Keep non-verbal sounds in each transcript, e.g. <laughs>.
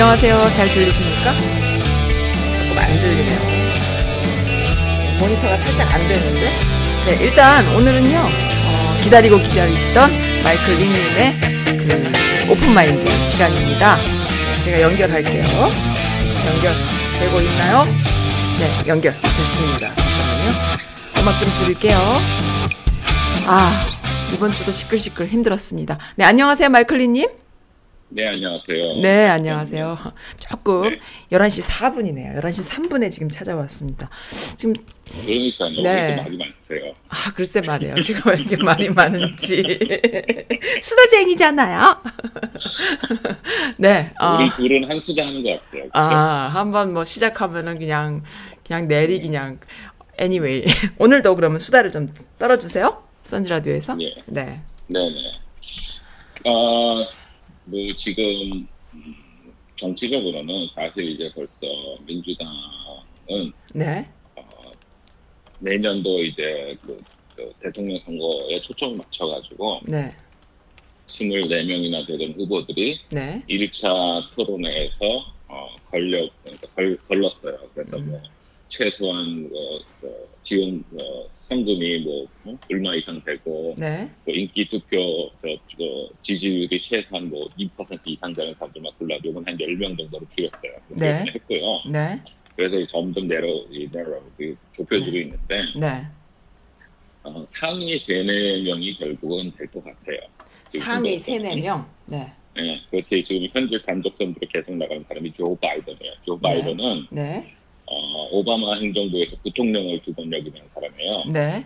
안녕하세요. 잘 들리십니까? 조금 안 들리네요. 네, 모니터가 살짝 안 되는데? 네, 일단 오늘은요, 어, 기다리고 기다리시던 마이클 링님의 그 오픈 마인드 시간입니다. 네, 제가 연결할게요. 연결되고 있나요? 네, 연결됐습니다. 잠깐만요. 음악 좀 줄일게요. 아, 이번 주도 시끌시끌 힘들었습니다. 네, 안녕하세요, 마이클리님. 네, 안녕하세요. 네, 안녕하세요. <laughs> 조금 네. 11시 4분이네요. 11시 3분에 지금 찾아왔습니다. 지금, 그러니까요. 네. 네. 말이 많으세요. 아, 글쎄 말이에요. 제가 왜 이렇게 말이 많은지. <laughs> 수다쟁이잖아요. <laughs> 네, 어, 우리 둘은 한 수다 하는 것 같아요. 아, 한번 뭐 시작하면은 그냥, 그냥 내리 그냥, anyway. 오늘도 그러면 수다를 좀 떨어 주세요. 선지 라디오에서. 예. 네. 네 네. 어, 뭐 지금 음, 정치적으로는 사실 이제 벌써 민주당은 네. 내년도 이제 그, 그 대통령 선거에 초점을 맞춰가지고 네. 24명이나 되는 후보들이 네. 1차 토론회에서 어, 걸려 그러니까 걸, 걸렀어요. 그래서 음. 뭐 최소한 뭐, 그 지원 뭐 상금이 뭐 어? 얼마 이상 되고 네. 그 인기 투표 저, 저 지지율이 최소한 뭐 2% 이상 되는 사람들만 골라 요번 한 10명 정도로 줄였어요. 네. 했고요. 네. 네. 그래서 점점 내려 내려 그 좁혀지고 있는데 네. 어, 상위 3, 4명이 결국은 될 것 같아요. 상위 선거에서는. 3, 4명. 네. 네, 그렇지 지금 현재 단독 선두로 계속 나가는 사람이 조 바이든이에요. 조 바이든은 네. 어, 오바마 행정부에서 부통령을 두 번 역임한 사람이에요. 네.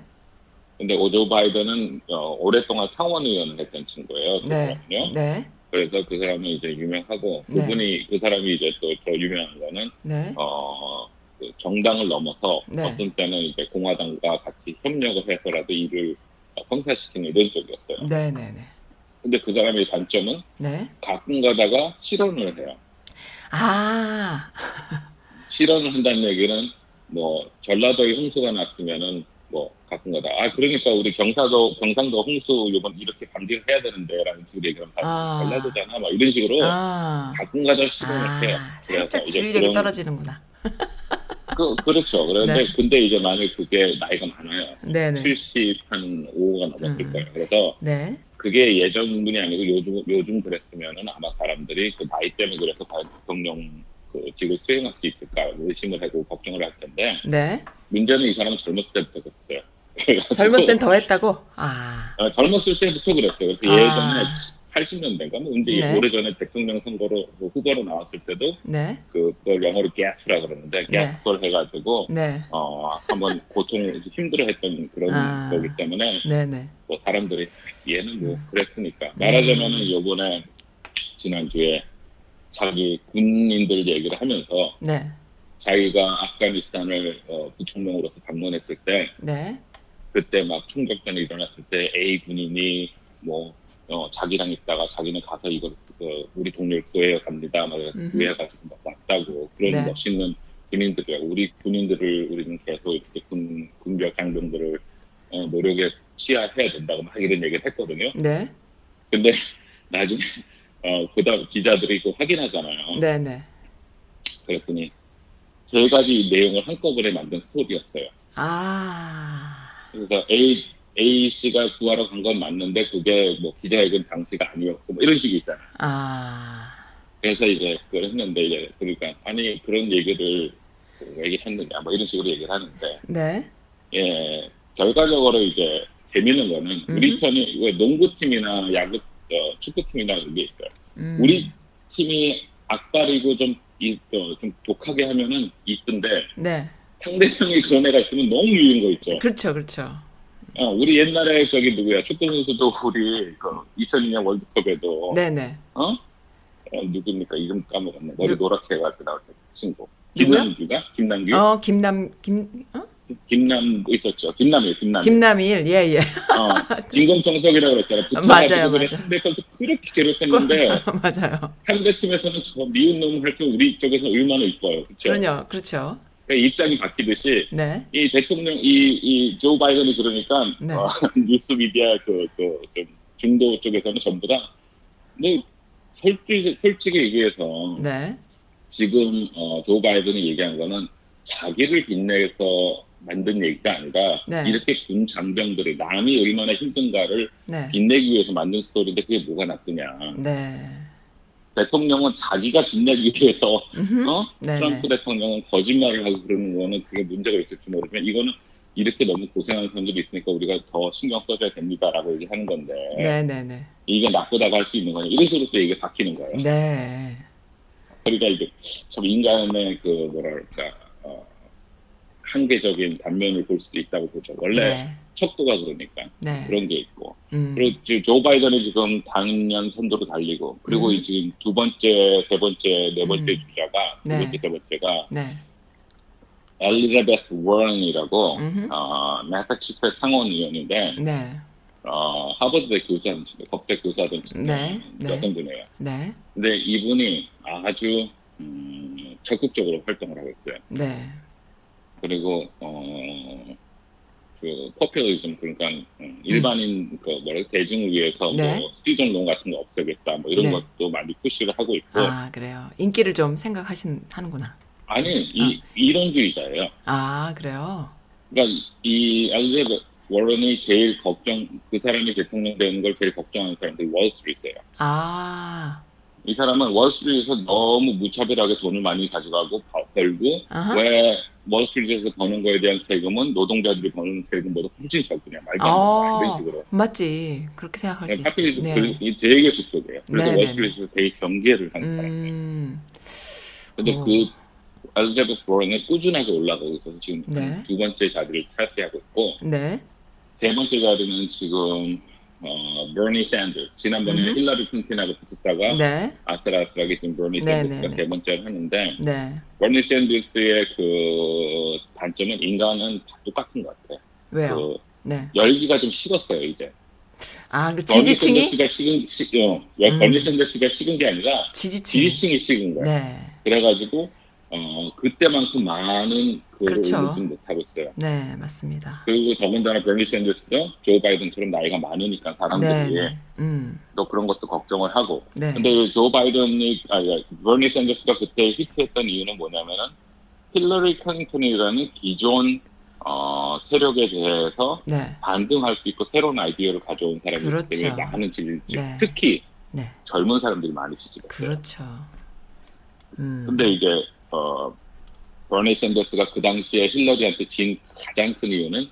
근데 오조 바이든은 어, 오랫동안 상원의원을 했던 친구예요. 그 네. 사람은요. 네. 그래서 그 사람은 이제 유명하고 네. 그분이 그 사람이 이제 또 더 유명한 거는 네. 어, 그 정당을 넘어서 네. 어떤 때는 이제 공화당과 같이 협력을 해서라도 일을 성사시키는 이런 쪽이었어요. 네. 네. 네. 근데 그 사람의 단점은 네. 가끔 가다가 실언을 해요. 아. 실언을 한다는 얘기는 뭐 전라도에 홍수가 났으면은 뭐 가끔 가다 아 그러니까 우리 경사도 경상도 홍수 이번 이렇게 방지를 해야 되는데라는 식으로 얘기하면 아. 전라도잖아 막 이런 식으로 아. 가끔 가다 실언을 해요. 아. 살짝 주의력이 그런- 떨어지는구나. <laughs> 그, 그렇죠. 그런데 네. 근데 이제 만약 그게 나이가 많아요. 네, 네. 70 한 5가 넘었을 음. 거예요. 그래서 네. 그게 예전 분이 아니고 요즘 요즘 그랬으면은 아마 사람들이 그 나이 때문에 그래서 대통령 그 직을 수행할 수 있을까 의심을 하고 걱정을 할 텐데 네. 문제는 이 사람은 젊었을 때부터 그랬어요. 젊었을 땐 더 <laughs> 했다고? 아. 어, 젊었을 때부터 그랬어요. 그래서 아. 예전에 80년대인가 뭐 근데 네. 오래전에 대통령 선거로 그 후보로 나왔을 때도 네. 그 그걸 영어로 gas라 그러는데 네. gas걸 해가지고 네. 어 한번 고통을 힘들어했던 그런 아. 거기 때문에 네, 네. 뭐 사람들이 얘는 뭐 음. 그랬으니까 말하자면은 요번에 지난주에 자기 군인들 얘기를 하면서 네. 자기가 아프가니스탄을 어, 부통령으로서 방문했을 때 네. 그때 막 총격전이 일어났을 때 A 군인이 뭐 어, 자기랑 있다가 자기는 가서 이거 그 우리 동료를 구해야 갑니다. 막. 구해가지고 막 왔다고 그런 네. 멋있는 군인들이야. 우리 군인들을 우리는 계속 이렇게 군 군병 장병들을 어, 노력에 취하해야 된다고 막 이런 얘기를 했거든요. 네. 근데 <laughs> 나중에 어 그다음 기자들이 그 확인하잖아요. 네, 네. 그랬더니 세 가지 내용을 한꺼번에 만든 스토리였어요. 아. 그래서 A A 씨가 구하러 간 건 맞는데 그게 뭐 기자회견 당시가 아니었고 뭐 이런 식이 있잖아요. 아. 그래서 이제 그걸 했는데 이제 그러니까 아니 그런 얘기를 왜 얘기했느냐 뭐 이런 식으로 얘기를 하는데 네. 예 결과적으로 이제 재밌는 거는 우리 편이 왜 농구팀이나 야구 어, 축구팀이나 그게 있어요. 음. 우리 팀이 악발이고 좀, 이, 어, 좀 독하게 하면은 이쁜데 네. 상대방이 그런 애가 있으면 너무 미운 거 있죠. 그렇죠, 그렇죠. 어, 우리 옛날에 저기 누구야 축구 선수도 우리 그 2002년 월드컵에도 네네. 어? 어, 누굽니까 이름 까먹었네 머리 누- 노랗게 해가지고 나올 때 친구? 김남규가 김남규 어 김남 김 어? 김남 있었죠 김남일 김남 김남일 예 예. 어, <laughs> 진검청석이라고 그랬잖아 맞아요, 맞아요. 상대 선수 그렇게 괴롭혔는데 <laughs> 맞아요. 상대 팀에서는 저 미운 놈을 할때 우리 쪽에서 얼마나 이뻐요 그렇죠 그럼요, 그렇죠. 그러니까 입장이 바뀌듯이 네. 이 대통령 이이조 바이든이 그러니까 네. 어, <laughs> 뉴스 미디어 그그좀 중도 쪽에서는 전부 다뭐 솔직히 솔직히 얘기해서 네. 지금 어, 조 바이든이 얘기한 거는 자기를 빛내서 만든 얘기가 아니라 네. 이렇게 군 장병들이 남이 얼마나 힘든가를 네. 빛내기 위해서 만든 스토리인데 그게 뭐가 나쁘냐 네. 대통령은 자기가 빛내기 위해서. 어? 네네. 트럼프 대통령은 거짓말을 하고 그러는 거는 그게 문제가 있을지 모르지만 이거는 이렇게 너무 고생하는 사람들이 있으니까 우리가 더 신경 써줘야 됩니다라고 얘기하는 건데 네네네. 이게 나쁘다고 할 수 있는 거냐 이런 식으로 또 이게 바뀌는 거예요. 네. 그러니까 이게 참 인간의 그 뭐랄까 어, 한계적인 단면을 볼 수도 있다고 보죠. 원래 네. 척도가 그러니까 네. 그런 게 있고 음. 그리고 지금 조 바이든이 지금 당년 선두로 달리고 그리고 음. 이 지금 두 번째, 세 번째, 네 번째 음. 주자가 두 네. 번째, 세 번째가 네. 엘리자베스 워런이라고. 어, 매사추세츠 상원 의원인데 네. 어, 하버드대 교수하던 친구, 법대 교수하던 친구 네, 네. 여성분이에요. 네. 근데 이분이 아주 음, 적극적으로 활동을 하고 있어요. 네. 그리고 어, 그 포퓰리즘 그러니까 음, 일반인 그 뭐라 대중을 위해서 네. 뭐 스티전 론 같은 거 없애겠다 뭐 이런 네. 것도 많이 푸시를 하고 있고 아 그래요. 인기를 좀 생각하신 하는구나. 아니 이 이론주의자예요. 아 그래요. 그러니까 이 엘리자베스 워런이 제일 걱정 그 사람이 대통령 되는 걸 제일 걱정하는 사람들이 월스트리트예요. 아. 이 사람은 월스트리트에서 너무 무차별하게 돈을 많이 가져가고 바- 벌고. 왜 월스트리트에서 버는 거에 대한 세금은 노동자들이 버는 세금보다 훨씬 적으냐 말도 안 어. 이런 식으로 맞지. 그렇게 생각할 수 있지. 네. 그, 이 되게 속속해요. 그래서 네, 네, 월스트리트에서 되게 경계를 하는 사람이에요. 음. 근데 어. 그 엘리자베스 워런은 꾸준하게 올라가고 있어서 지금 네. 두 번째 자리를 차지하고 있고 네. 세 번째 자리는 지금 어, 버니 샌더스 지난번에 음흠. 힐러리 클린턴하고 붙었다가 네. 아슬아슬하게 지금 버니 네, 샌더스가 네, 네. 세 번째를 하는데 네. 버니 샌더스의 그 단점은 인간은 다 똑같은 것 같아요. 왜요? 그 네. 열기가 좀 식었어요 이제. 아, 그 지지층이 샌더스가 식은 시, 어, 음. 버니 샌더스가 식은 게 아니라 지지층이. 지지층이 식은 거예요. 네. 그래가지고 어, 그때만큼 많은 그걸 그렇죠. 올리지 못하고 있어요. 네, 맞습니다. 그리고 더군다나 버니 샌더스도 조 바이든처럼 나이가 많으니까 네, 사람들이 네. 음. 또 그런 것도 걱정을 하고 네. 근데 조 바이든이 아 버니 샌더스가 그때 히트했던 이유는 뭐냐면은 힐러리 클린턴이라는 기존 어, 세력에 대해서 네. 반등할 수 있고 새로운 아이디어를 가져온 사람이기 그렇죠. 때문에 많은 지지 네. 특히 네. 젊은 사람들이 많이 지지했어요. 그렇죠. 음. 근데 이제 어, 버니 샌더스가 그 당시에 힐러리한테 진 가장 큰 이유는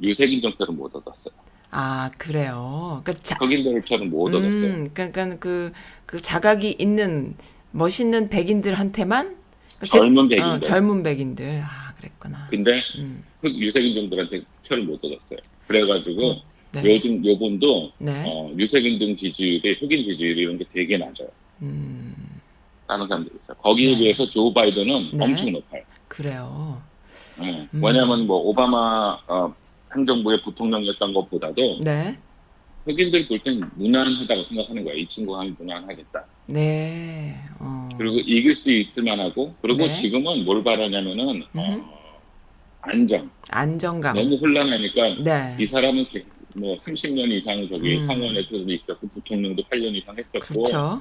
유색인 정표를 못 얻었어요. 아, 그래요. 그러니까 자, 흑인들처럼 못 얻었어요. 음, 그러니까 그, 그 자각이 있는 멋있는 백인들한테만 그 제- 젊은 백인들. 어, 젊은 백인들. 아, 그랬구나. 근데 음. 흑 유색인종들한테 표를 못 얻었어요. 그래가지고 네. 요즘 요번도 네. 어, 유색인종 지지율이 흑인 지지율이 이런 게 되게 낮아요. 음. 사람들이 있어요. 거기에 네. 비해서 조 바이든은 네. 엄청 높아요. 그래요. 네. 음. 왜냐하면 뭐 오바마 어, 행정부의 부통령이었던 것보다도 네. 흑인들 볼 땐 무난하다고 생각하는 거예요. 이 친구 하면 무난하겠다. 네. 어. 그리고 이길 수 있을 만하고 그리고 네. 지금은 뭘 바라냐면은 어, 음흠. 안정. 안정감. 너무 혼란하니까 네. 이 사람은 게- 뭐 30년 이상 저기 음. 상원에서도 있었고 부통령도 8년 이상 했었고 그렇죠.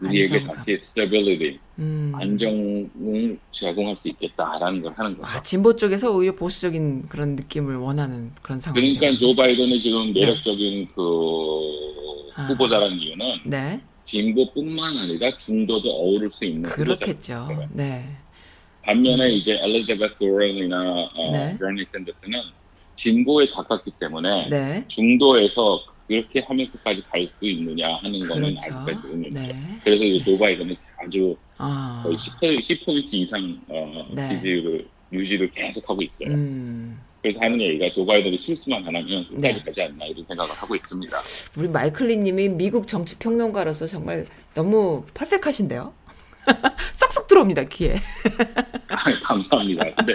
우리에게 안정감. 다시 stability, 음. 안정을 제공할 수 있겠다라는 걸 하는 거죠. 아, 진보 쪽에서 오히려 보수적인 그런 느낌을 원하는 그런 상황이에요. 그러니까 조 바이든이 지금 매력적인 그 네. 아. 후보자라는 이유는 네. 진보뿐만 아니라 중도도 어우를 수 있는 그렇겠죠. 네. 반면에 이제 엘리자베스 워런이나 어, 네. 버니 샌더스는 진보에 가깝기 때문에 네. 중도에서 그렇게 하면서까지 갈 수 있느냐 하는 거는 그렇죠. 아직까지 의문이죠. 네. 그래서 이제 조 바이든은 아주 아. 거의 10%, 10% 이상 어, 네. 지지율을 유지를 계속하고 있어요. 음. 그래서 하는 얘기가 조 바이든이 실수만 안 하면 끝까지 네. 가지 않나 이런 생각을 하고 있습니다. 우리 마이클리 님이 미국 정치 평론가로서 정말 너무 퍼펙하신데요. <laughs> 쏙쏙 들어옵니다, 귀에. 아이, 감사합니다. 근데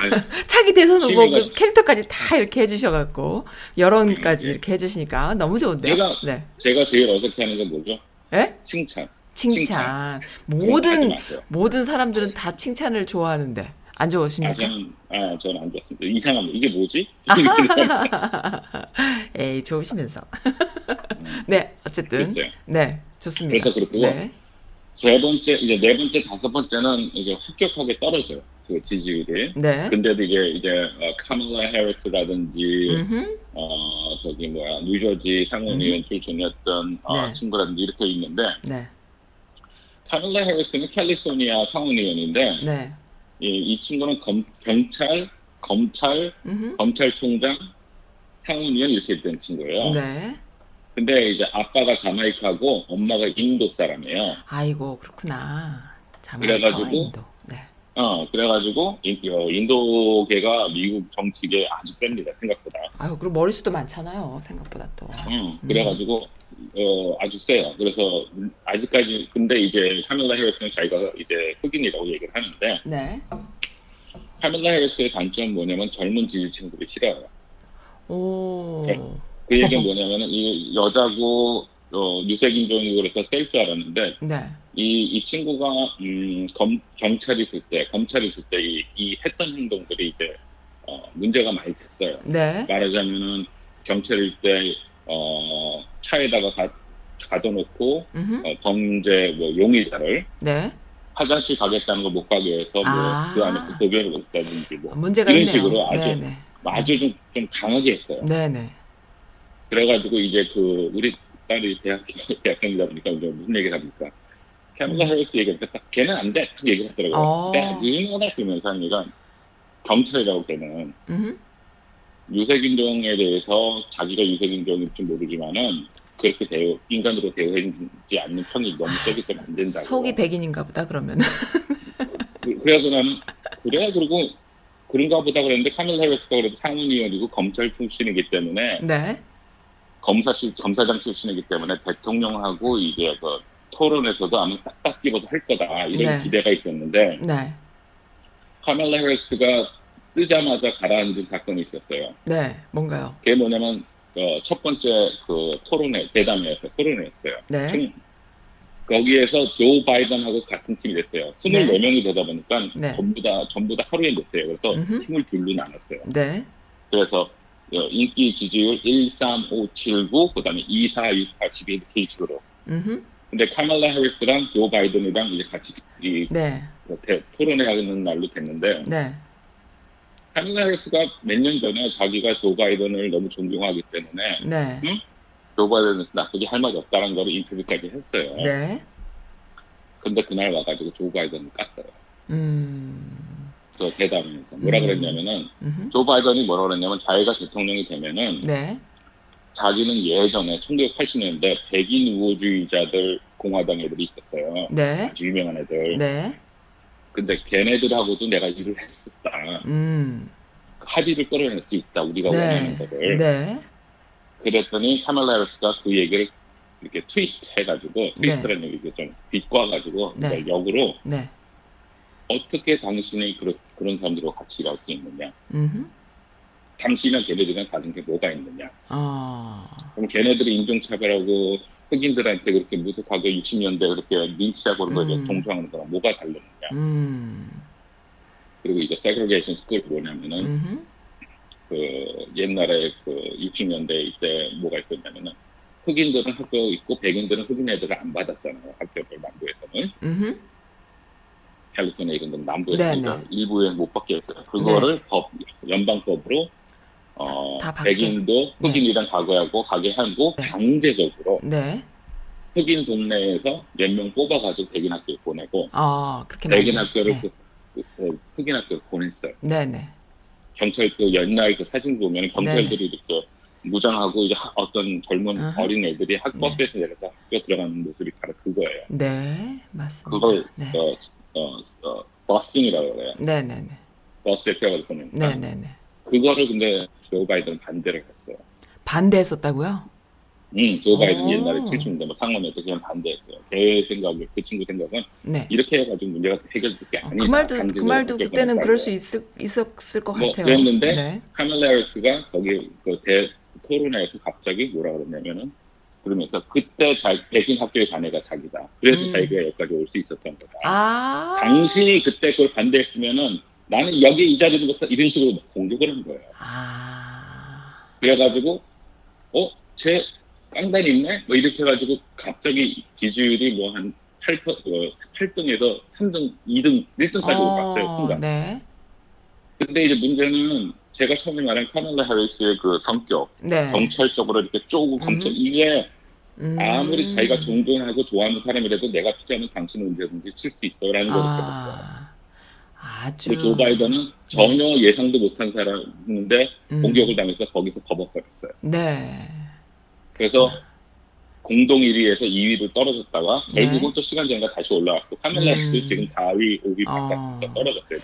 아니, 차기 대선 후보 그 캐릭터까지 다 이렇게 해주셔갖고 여론까지 네. 이렇게 해주시니까 너무 좋은데요. 제가- 네. 제가 제일 어색해하는 건 뭐죠? 예? 칭찬. 칭찬. 하지 모든. 모든 사람들은 다 칭찬을 좋아하는데 안 아, 좋으십니까? 저는, 아, 저는 안 좋았습니다. 이상합니다. 이게 뭐지? <laughs> <laughs> 에이 좋으시면서. 네, 어쨌든. 네 좋습니다. 그래서 그렇고요. 네, 세 번째, 이제 네 번째, 다섯 번째는 이제 흡격하게 떨어져요. 그 지지율이. 네. 근데도 이게 이제 어, 카멀라 해리스라든지. 어 저기 뭐야 뉴저지 상원의원 출신이었던 어, 네. 친구라든지 이렇게 있는데 네, 카멀라 해리스는 캘리포니아 상원의원인데 네. 이, 이 친구는 검, 경찰, 검찰, 음흠. 검찰총장, 상원의원 이렇게 된 친구예요. 네. 근데 이제 아빠가 자마이카고 엄마가 인도 사람이에요. 아이고 그렇구나. 그래가지고 인도. 네. 어 그래가지고 인, 어, 인도계가 미국 정치계에 아주 셉니다 생각보다. 아유 그리고 머리수도 많잖아요. 생각보다 또. 음, 그래가지고 어, 아주 세요. 그래서 아직까지 근데 이제 카밀라 해리스는 자기가 이제 흑인이라고 얘기를 하는데 네. 카밀라 해리스의 단점은 뭐냐면 젊은 지지층들이 싫어요. 오. 네. 그 얘기는 뭐냐면은 이 여자고 어, 유색인종이고 그래서 셀 줄 알았는데 네. 이, 이 친구가 음, 검, 경찰이 있을 때 검찰이 있을 때 이, 이 했던 행동들이 이제 어, 문제가 많이 됐어요. 네. 말하자면은 경찰일 때 어, 차에다가 가, 가둬놓고 음흠. 어, 범죄 뭐 용의자를 네. 화장실 가겠다는 걸못 가게 해서 뭐 아. 그 안에 그 도변을 못다든지 뭐 문제가 이런 있네요. 식으로 아주- 네네. 아주 좀, 좀 강하게 했어요. 네네. 그래가지고 이제 그 우리 딸이 대학 <laughs> 대학생이다 보니까 이제 무슨 얘기를 합니까? 캐멀라 해리스 얘기하니까 딱 걔는 안 돼. 딱 얘기를 하더라고요. 어. 유명하다 그러면서 하니까 경찰이라고 걔는 음흠. 유색인종에 대해서 자기가 유색인종일지 모르지만은 그렇게 대우 인간으로 대우해주지 않는 편이 너무 세기 때문에 안 된다고. 속이 백인인가 보다 그러면. <laughs> 그- 그래서 나는 그래 그리고 그런가 보다 그랬는데 카밀 해리스가 그래도 상원 의원이고 검찰 출신이기 때문에 네. 검사 출 검사장 출신이기 때문에 대통령하고 이게 그 토론에서도 아마 딱딱 집어서 할 거다 이런 네. 기대가 있었는데 네. 카밀라 해리스가 뜨자마자 가라앉은 사건이 있었어요. 네. 뭔가요? 그게 뭐냐면 어, 첫 번째 그 토론회 대담회에서 토론회였어요. 네. 총- 거기에서 조 바이든하고 같은 팀이 됐어요. 24명이 되다 보니까 네. 전부 다 전부 다 하루에 못해요. 그래서 음흠. 팀을 둘로 나눴어요. 네. 그래서 어, 인기 지지율 1, 3, 5, 7, 9, 그 다음에 2, 4, 6, 8, 12 이렇게 식으로. 음흠. 근데 카말라 해리스랑 조 바이든이랑 이제 같이 이 네. 대- 토론회 하는 날로 됐는데 네. 카말라 해리스가 몇 년 전에 자기가 조 바이든을 너무 존중하기 때문에 네. 조 바이든은 나쁘게 할 말이 없다는 거를 인터뷰까지 했어요. 네. 근데 그날 와가지고 조 바이든을 깠어요. 음. 저 대담에서 뭐라 음. 그랬냐면은 음흠. 조 바이든이 뭐라 그랬냐면 자기가 대통령이 되면은 네. 자기는 예전에 1980년대 백인 우호주의자들 공화당 애들이 있었어요. 네. 아주 유명한 애들. 네. 근데 걔네들하고도 내가 일을 했었다. 음. 합의를 끌어낼 수 있다. 우리가 원하는 네. 거를. 네. 그랬더니 카멜라 해리스가 그 얘기를 이렇게 트위스트 해가지고 twist라는 얘기 좀 비꼬아가지고 네. 역으로 네. 어떻게 당신이 그런 그런 사람들과 같이 일할 수 있느냐? 음흠. 당신이랑 걔네들이랑 다른 게 뭐가 있느냐? 어. 그럼 걔네들이 인종차별하고 흑인들한테 그렇게 무뚝하게 60년대 그렇게 린치하고 그런 거에 음. 동조하는 거랑 뭐가 다르느냐? 음. 그리고 이제 segregation school이 뭐냐면은 음흠. 그 옛날에 그 60년대 이때 뭐가 있었냐면은 흑인들은 학교 있고 백인들은 흑인 애들을 안 받았잖아요. 학교를 남부에서는 음흠. 캘리포니아 이런 데는 남부에서 네, 는 네. 일부에 못 받게 했어요. 그거를 법 연방법으로 어 다. 백인도 흑인이랑 가게하고 가게 하고 네. 강제적으로 네. 흑인 동네에서 몇 명 뽑아가지고 백인 학교에 보내고 어, 그렇게 백인. 학교를 네. 그, 그, 그 흑인 학교에 보냈어요. 네, 네. 경찰 그 옛날 그 사진 보면 경찰들이 이렇게 무장하고 이제 하- 어떤 젊은 아하. 어린 애들이 학버스에서 내려서 학교 들어가는 모습이 바로 그거예요. 네, 맞습니다. 그걸 네. 어, 어, 어, busing이라고 그래요. 네, 네, 네. 버스에 태워서 보내니까 네, 네, 네. 그거를 근데 조 바이든 반대를 했어요. 반대했었다고요? 음, 조 바이든 오. 옛날에 70년대 뭐 상원에서 그냥 반대했어요. 걔 생각에 그 친구 생각은 네. 이렇게 해가지고 문제가 해결될 게 어, 아니다. 그 말도 그 말도 그때는 건 그럴. 수 있을 있었을 것 뭐 같아요. 그랬는데 네. 카멜라 해리스가 거기 그 대 토론회에서 갑자기 뭐라 그러냐면은 그러면서 그때 자, 백인 학교에 간 애가 자기다. 그래서 음. 자기가 여기까지 올 수 있었던 거다. 아. 당신이 그때 그걸 반대했으면은 나는 여기 이 자리를 못하 이런 식으로 공격을 한 거예요. 아. 그래가지고 어? 쟤 깡단 있네? 뭐 이렇게 해가지고 갑자기 지지율이 뭐 한 8, 어, 8등에서 3등, 2등, 1등까지 갔어요. 어, 순간. 네. 근데 이제 문제는 제가 처음에 말한 카멜라 해리스의 그 성격, 네. 경찰적으로 이렇게 쪼고 검찰 음. 이게 음. 아무리 자기가 존경하고 좋아하는 사람이라도 내가 투자하면 당신은 언제든지 칠 수 있어라는 걸 느꼈어요. 아. 아주 그조 바이든은 전혀 예상도 못한 사람인데 음. 공격을 당해서 거기서 버벅거렸어요. 네. 그래서 공동 1위에서 2위로 떨어졌다가 네. 결국은 또 시간 지나가 다시 올라왔고 카멜라 음. 지금 4위, 5위 어. 바깥에서 떨어졌어요.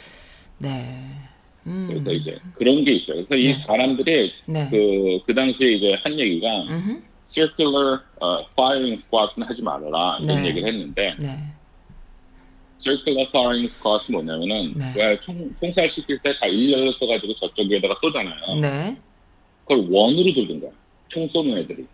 네. 음. 그래서 이제 그런 게 있어요. 그래서 이 네. 사람들이 네. 그, 그 당시에 이제 한 얘기가 음흠. circular 어, firing squad는 하지 말아라 이런 네. 얘기를 했는데 네. circular firing squad이 뭐냐면은 네. 왜 총, 총살 시킬 때 다 일렬로 써가지고 저쪽 에다가 쏘잖아요. 네. 그걸 원으로 돌린 거야. 총 쏘는 애들이.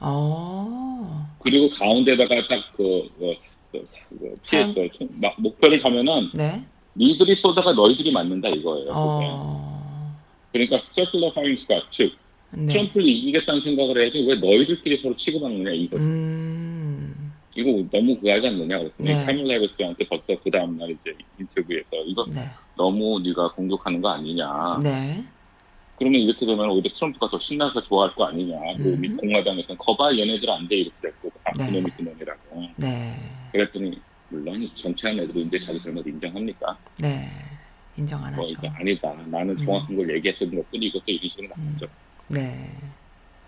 어. 그리고 가운데다가 딱그 그, 그, 그, 피해, 그, 총- 막 목표를 가면은 네. 니들이 쏘다가 너희들이 맞는다 이거예요. 어. 그러니까 firing squad 즉 네. 트럼프를 이기겠다는 생각을 해야지 왜 너희들끼리 서로 치고받느냐 이거 음. 이거 너무 그하지 않느냐 그랬더니 네. 카밀라 해리스한테 벌써 그 다음날 이제 인터뷰에서 이거 네. 너무 네가 공격하는 거 아니냐 네. 그러면 이렇게 되면 오히려 트럼프가 더 신나서 좋아할 거 아니냐 그리고 음. 공화당에서는 거봐 얘네들 안 돼 이렇게 됐고 아, 네. 그놈이 그놈이라고 네. 그랬더니 물론 정치하는 애들인데 자기 잘못 인정합니까? 네. 인정 안 뭐 하죠. 아니다 나는 음. 정확한 걸 얘기했었는 것 뿐이고 또 이런 식으로 나오죠 네.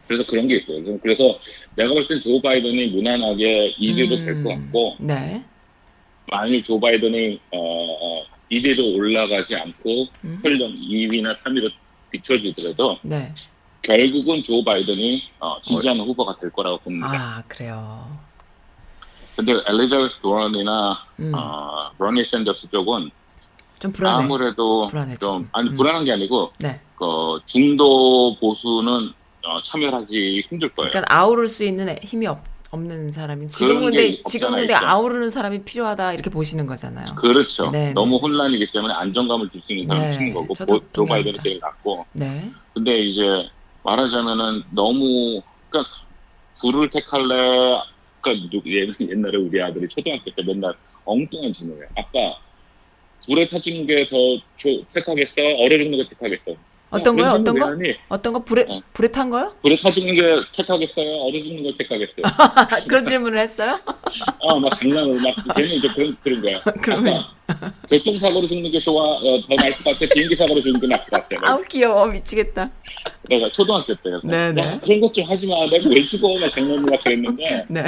그래서 그런 게 있어요 그래서 내가 볼땐조 바이든이 무난하게 2위도 될것 음. 같고 네. 만일 조 바이든이 어, 어, 1위로 올라가지 않고 음. 설령 2위나 3위로 비춰지더라도 네. 결국은 조 바이든이 어, 지지하는 후보가 될 거라고 봅니다. 아, 그래요. 근데 엘리자베스 도런이나 음. 어, 버니 샌더스 쪽은 좀 불안해. 아무래도 불안해, 좀 조금. 아니 음. 불안한 게 아니고 네. 그 중도 보수는 어, 참여하기 힘들 거예요. 그러니까 아우를 수 있는 힘이 없, 없는 사람이 지금 근데 게 지금 근데. 아우르는 사람이 필요하다 이렇게 보시는 거잖아요. 그렇죠. 네, 너무 혼란이기 때문에 안정감을 줄 수 있는 사람을 네, 치는 거고 조- 조 바이든이. 제일 낫고 네. 근데 이제 말하자면은 너무 그러니까 불을 택할래 그러니까 누- 옛- 옛날에 우리 아들이 초등학교 때 맨날 엉뚱한 질문을 해. 아빠 불에 타진 게더 택하겠어? 얼어 죽는 거 택하겠어? 어떤 거요? 어떤 거? 어떤 거 불에 어. 불에 탄 거요? 불에 타지는 게 택하겠어요? 얼어 죽는 걸 택하겠어요? <laughs> 그런 질문을 했어요? 아, 막 장난을 막 걔는 이제 그런 그런 거야. <laughs> 그러면- 교통사고로 죽는 게 좋아? 어, 더 나을 것 같아? 비행기 사고로 죽는 게 나을 것 같아? 아우 귀여워 미치겠다. 내가 초등학교 때 네네. 야, 그런 것 좀 하지 마. 내가 왜 죽어? 막 장난을 막 그랬는데 <laughs> 네.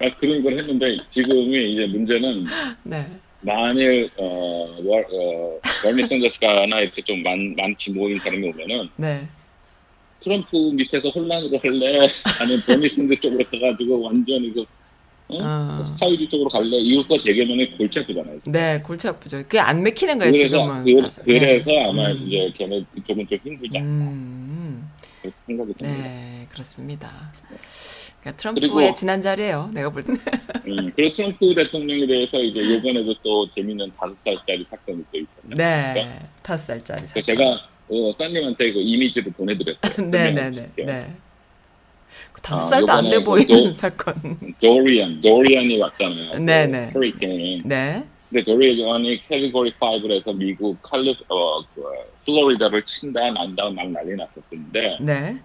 막 그런 걸 했는데 지금이 이제 문제는 네. 만일 어, 월, 어 버니 샌더스가나 이렇게 좀 많, 많지 모인 사람이 오면은 네. 트럼프 밑에서 혼란으로 할래? 아니면 버니 샌더 쪽으로 가가지고 완전 이거 어? 어. 사회주 쪽으로 갈래? 거 되게면은 골치 아프잖아요. 네, 골치 아프죠. 그게 안 맥히는 거예요, 그래서 지금은. 그, 그래서 네. 아마 음. 이제 걔네 그쪽은 좀 힘들지 않나 음. 그렇게 생각이 듭니다. 네, 그렇습니다. 그러니까 트럼프의 지난 자리예요. 내가 볼 때는. <laughs> 음, 그리고 트럼프 대통령에 대해서 이제 이번에도 또 재밌는 다섯 살짜리 사건이 또 있었네요. 네. 다섯 살짜리 그래서 사건. 제가 어, 썬님한테 그 이미지를 보내드렸어요. 네, <laughs> 네, 네. 설명해 네. 그 다섯 아, 살도 안돼 요번에 보이는 또- 사건. <laughs> 도리안, 도리안이 왔잖아요. 네, 그 네. 허리케인. 네. 근데 도리안이 캐리고리 5로 해서 미국 칼리, 어, 그, 플로리다를 친다, 난다, 막 난리 났었는데, 네.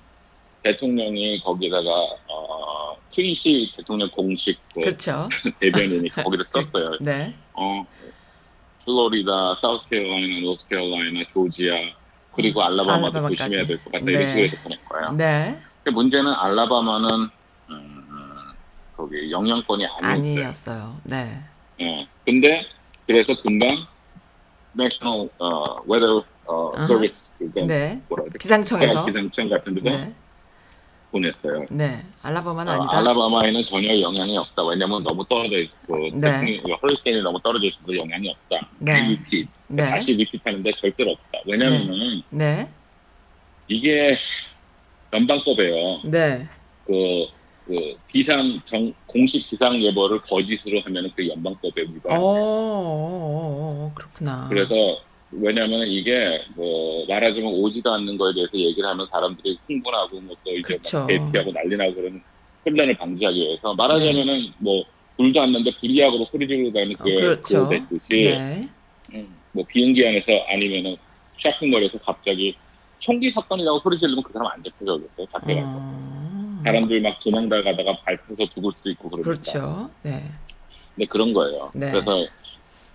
대통령이 거기다가, 어, 트리시 대통령 공식 그 그렇죠. <laughs> 대변인이 거기다 썼어요. 네. 어, 플로리다, 사우스캐롤라이나, 노스캐롤라이나, 조지아 그리고 알라바마도 알라바마까지. 조심해야 될 것 같다 네. 이런 식으로 보낼 거예요. 네. 근데 문제는 알라바마는 음, 거기 영향권이 아니었어요. 아니었어요. 네. 예. 근데 그래서 금방 National 어, Weather 어. Service 그거 네. 뭐라 해야 돼? 기상청에서. 기상청 같은 데서 네. 보냈어요. 네. 알라바마는 어, 아니다. 알라바마에는 전혀 영향이 없다. 왜냐면 너무 떨어져 있고 네. 허리케인이 너무 떨어져 있어서 영향이 없다. 네. 리핏 네. 다시 리핏하는데 절대로 없다. 왜냐면은 네. 이게 연방법이에요. 네. 그, 그 기상 정, 공식 기상 예보를 거짓으로 하면은 그 연방법에 어, 위반. 어, 어, 그렇구나. 그래서 왜냐면 이게 뭐 말하자면 오지도 않는 거에 대해서 얘기를 하면 사람들이 흥분하고 뭐 또 이제 대피하고 난리 나고 그런 혼란을 방지하기 위해서 말하자면은 뭐 불도 안 났는데 불이하고 소리 지르고 다니는 어, 그 그렇죠. 그거 됐듯이 네. 음, 뭐 비행기 안에서 아니면은 쇼핑몰에서 갑자기 총기 사건이라고 소리 지르면 그 사람 안 잡혀져겠어요 밖에 가서 어, 사람들 막 도망다가다가 밟혀서 죽을 수도 있고 그러니까 그렇죠. 네. 근데 그런 거예요 네. 그래서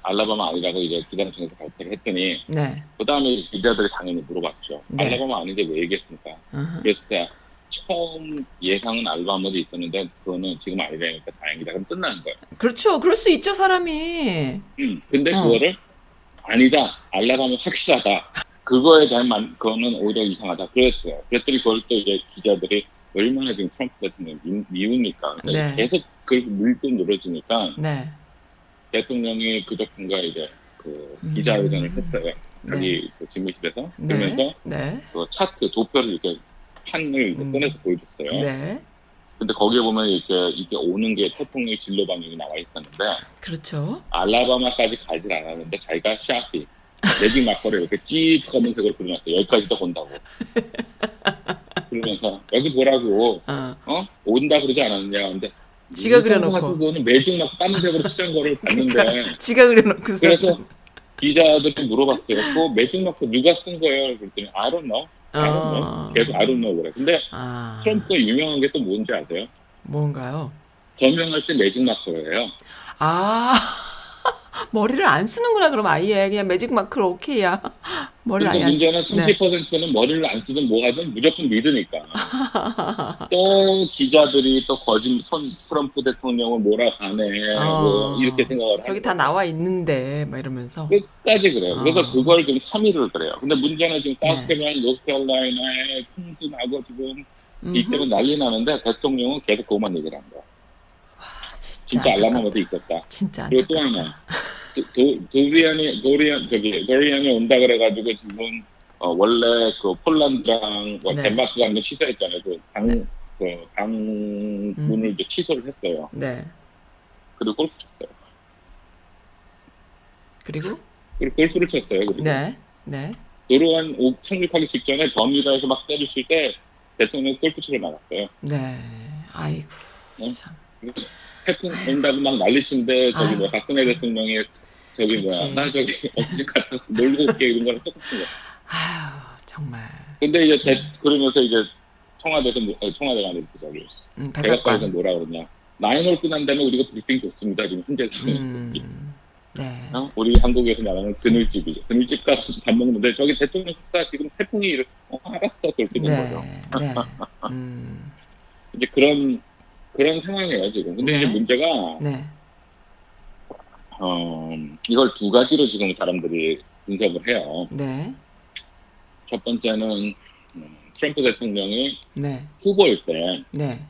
알라바마 아니라고 이제 기상청에서 발표를 했더니 네. 그 다음에 기자들이 당연히 물어봤죠. 네. 알라바마 아닌데 왜 얘기했습니까? 어허. 그래서 제가 처음 예상은 알라바마도 있었는데 그거는 지금 아니라니까 다행이다. 그럼 끝나는 거예요. 그렇죠. 그럴 수 있죠, 사람이. 음, 근데 어. 그거를 아니다. 알라바마 확실하다. 그거에 대한 만, 그거는 오히려 이상하다. 그랬어요. 그랬더니 그걸 또 이제 기자들이 얼마나 지금 트럼프 대통령 미, 미우니까 근데 네. 계속 그걸 물고 늘어지니까 네. 대통령이 그저께인가 이제 그 음. 기자회견을 했어요. 네. 자기 그 집무실에서 네. 그러면서 네. 그 차트 도표를 이렇게 판을 이렇게 음. 꺼내서 보여줬어요. 네. 근데 거기에 보면 이렇게 이게 오는 게 태풍의 진로 방향이 나와 있었는데 그렇죠. 알라바마까지 가질 않았는데 자기가 샤피 매직 마커를 이렇게 찌 검은색으로 그려놨어요. 여기까지도 본다고. <laughs> 그러면서 여기 보라고 어. 어 온다 그러지 않았느냐 근데 지가 이거 그려놓고. 그거는 매직 마커 까만색으로 칠한 거를 봤는데 지가 그려놓고서. 그래서 기자들이 물어봤어요. 그 매직 마커 누가 쓴 거예요? 그랬더니 I don't know. I don't know. 어. 계속 I don't know 그래. 근데 아. 트럼프가 유명한 게 또 뭔지 아세요? 뭔가요? 서명할 때 매직 마커예요. 아. <gasps> 머리를 안 쓰는구나, 그럼 아예. 그냥 매직 마크로 오케이야. <laughs> 머리를 근데 아예 안 쓰. 문제는 30%는 머리를 안 쓰든 뭐 하든 무조건 믿으니까. <laughs> 또 기자들이 또 거짓 선 트럼프 대통령을 몰아가네. 어. 뭐 이렇게 생각을 저기 하는 다 나와 있는데, 막 이러면서. 끝까지 그래요. 그래서 어. 그걸 지금 3일을 그래요. 근데 문제는 지금 네. 사우스캐롤라이나, 노스캐롤라이나에 풍수 나고 지금 이. 때문에 난리 나는데 대통령은 계속 그것만 얘기를 한 거야. 진짜, 안타깝다. 알라마마도 있었다. 진짜 그리고 또. 하나 도, 도, 도리안이 도리안 저기 도리안이 온다 그래가지고 지금 어, 원래 그 폴란드랑 뭐 네. 덴마크 가는 거 취소했잖아요. 그방 네. 그 방문을 이제 취소를 했어요. 네. 그리고 골프 쳤어요. 그리고? 그리고 골프를 쳤어요. 그리고 네. 네. 도로안 오- 착륙하기 직전에 버뮤다에서 막 때렸을 때 대통령 골프 치러 나갔어요. 네. 아이고. 어? 참. 태풍 온다고 막 난리치는데 저기 아유, 뭐 박근혜 참. 대통령이 저기 그치. 뭐야 나 저기 어디 갔다 놀고 올게 이런 거랑 똑같은 거야. 아유, 정말. 근데 이제 대- 그러면서 이제 청와대에서 뭐, 아니, 청와대가 아니고 저기 음, 대각관에서 백악관. 뭐라 그러냐 나인홀 끝난 다음에 우리가 브리핑 좋습니다 지금 현재 음. 네. 어? 우리 한국에서 말하는 그늘집이죠 그늘집 가서 밥 먹는데 저기 대통령 국가 지금 태풍이 이렇게 어, 알았어 그렇게 된 네. 거죠 네. <laughs> 음. 이제 그런 그런 상황이에요 지금 근데 네. 이제 문제가 네. 어, 이걸 두 가지로 지금 사람들이 분석을 해요 네. 첫 번째는 음, 트럼프 대통령이 네. 후보일 때 네.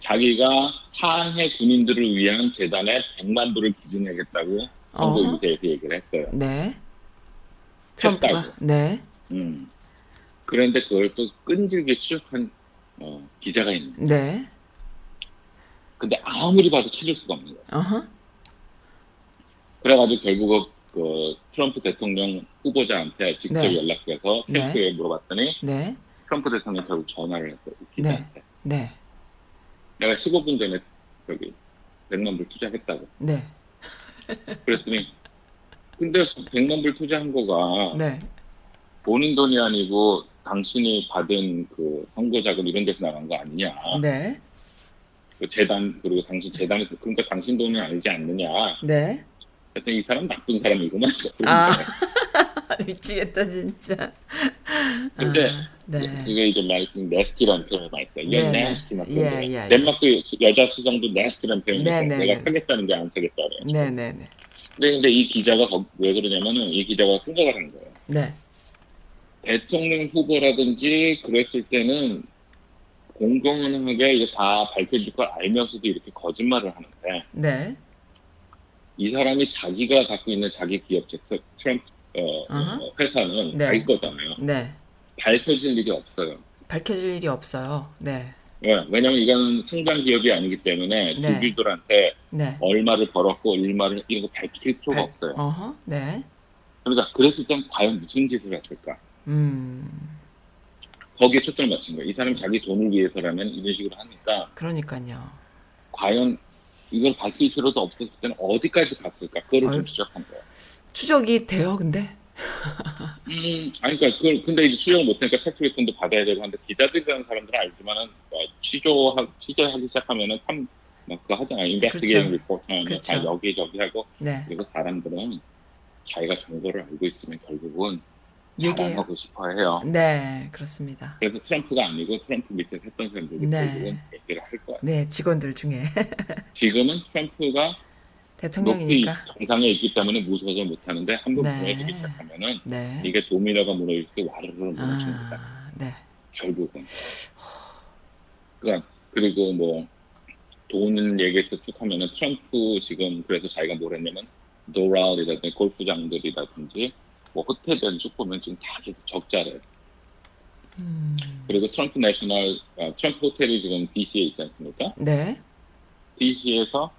자기가 사해 군인들을 위한 재단에 100만 불을 기증하겠다고 선거. 유세에서 얘기를 했어요. 네. 트럼프가 했다고. 네. 음. 그런데 그걸 또 끈질게 추적한 어, 기자가 있는. 거예요. 네. 근데 아무리 봐도 찾을 수가 없는 거예요. 어허. 그래가지고 결국 그 트럼프 대통령 후보자한테 직접 네. 연락해서 네. 캠프에 물어봤더니 네. 트럼프 대통령이 결국 전화를 했어요. 그 기자한테. 네. 내가 15분 전에 저기 100만 불 투자했다고. 네. 그랬더니 근데 100만 불 투자한 거가 네. 본인 돈이 아니고 당신이 받은 그 선거 자금 이런 데서 나간 거 아니냐. 네. 그 재단 그리고 당신 재단에서 그러니까 당신 돈이 아니지 않느냐. 네. 하여튼 이 사람 나쁜 사람이구만. 아 <laughs> 미치겠다 진짜. 근데 아, 네. 그게 이제 말씀 네스티라는 표현을 많이 써요. 네, 네. nasty 막 예, 예, 예. 덴마크 여자 수장도 nasty라는 표현을 네. 네, 내가 네. 하겠다는 게안 하겠다 그래요. 네네 네. 근데, 근데 이 기자가 거- 왜 그러냐면은 이 기자가 생각을 한 거예요. 네. 대통령 후보라든지 그랬을 때는 공공연하게 이게 다 밝혀질 걸 알면서도 이렇게 거짓말을 하는데 네. 이 사람이 자기가 갖고 있는 자기 기업체 트럼프 어. 어, 회사는 네. 자기 거잖아요. 네. 밝혀질 일이 없어요. 밝혀질 일이 없어요. 네. 왜? 왜냐면 이건 상장 기업이 아니기 때문에 네. 주주들한테 네. 얼마를 벌었고 얼마를 이런 거 밝힐 필요가 발- 없어요. 어허. 네. 그러니까 그랬을 땐 과연 무슨 짓을 했을까? 음. 거기에 초점을 맞춘 거예요. 이 사람이 자기 돈을 위해서라면 이런 식으로 하니까 그러니까요. 과연 이걸 밝힐 필요도 없었을 때는 어디까지 갔을까? 그거를 얼- 좀 추적한 거예요. 추적이 돼요, 근데. 음, 아니, 그러니까 그걸 근데 이제 추적을 못하니까 팩트웨이튼도 받아야 되고 한데 기자들이라는 사람들은 알지만은 뭐 취조하 취재하기 시작하면은 참 막 그거 하잖아요. investigation report 하면 그렇죠. 다 여기저기 하고 네. 그리고 사람들은 자기가 정보를 알고 있으면 결국은 얘기해요. 자랑하고 싶어 해요. 네, 그렇습니다. 그래서 트럼프가 아니고 트럼프 밑에 했던 사람들이 네. 결국은 얘기를 할 거예요. 네, 직원들 중에 <laughs> 지금은 트럼프가 대통령이니까. 정상에 있기 때문에 무서워서 못하는데 한번 네. 무너지기 시작하면은 네. 이게 도미노가 무너질 때 와르르 무너집니다. 아, 네. 결국은. 그러니까 그리고 뭐 돈 얘기해서 쭉 하면은 트럼프 지금 그래서 자기가 뭘 했냐면 도랄이라든지 골프장들이라든지 뭐쭉 보면 지금 다 계속 적자래요. 음. 그리고 트럼프 내셔널 아, 트럼프 호텔이 지금 DC에 있지 않습니까? 네. DC에서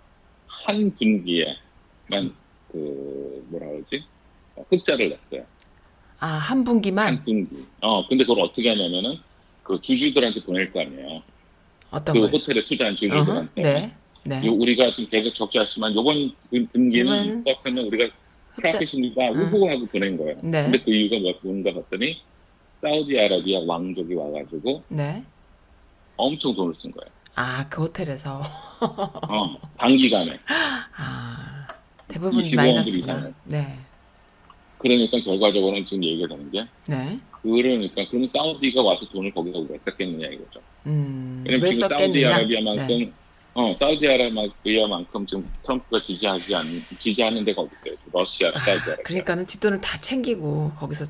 한 분기에만 그 뭐라 그러지 어, 흑자를 냈어요. 아, 한 분기만 한 분기. 어 근데 그걸 어떻게 하냐면은 그 주주들한테 보낼 거 아니에요. 어떤 그 걸? 호텔에 투자한 어허, 주주들한테. 네. 네. 요- 우리가 지금 계속 적자였지만 요번 분- 분기는 버스는 우리가 프라핏이니까 응. 우호하고 보낸 거예요. 네. 근데 그 이유가 뭐- 뭔가 봤더니 사우디아라비아 왕족이 와가지고 네. 엄청 돈을 쓴 거예요. 아, 그 호텔에서. <laughs> 어, 단기간에. 아, 대부분 25억 마이너스구나. 네. 그러니까 결과적으로는 지금 얘기가 되는 게 네. 그러니까 그러면 사우디가 와서 돈을 거기다 왜 썼겠느냐 이거죠. 음, 왜냐면 왜 지금 썼겠느냐? 사우디아라비아만큼 네. 어 사우디아라비아만큼 지금 트럼프가 지지하지 않는 지지하는 데가 어디 있어요? 러시아, 아, 사우디아라비아. 그러니까는 뒷돈을 다 챙기고 거기서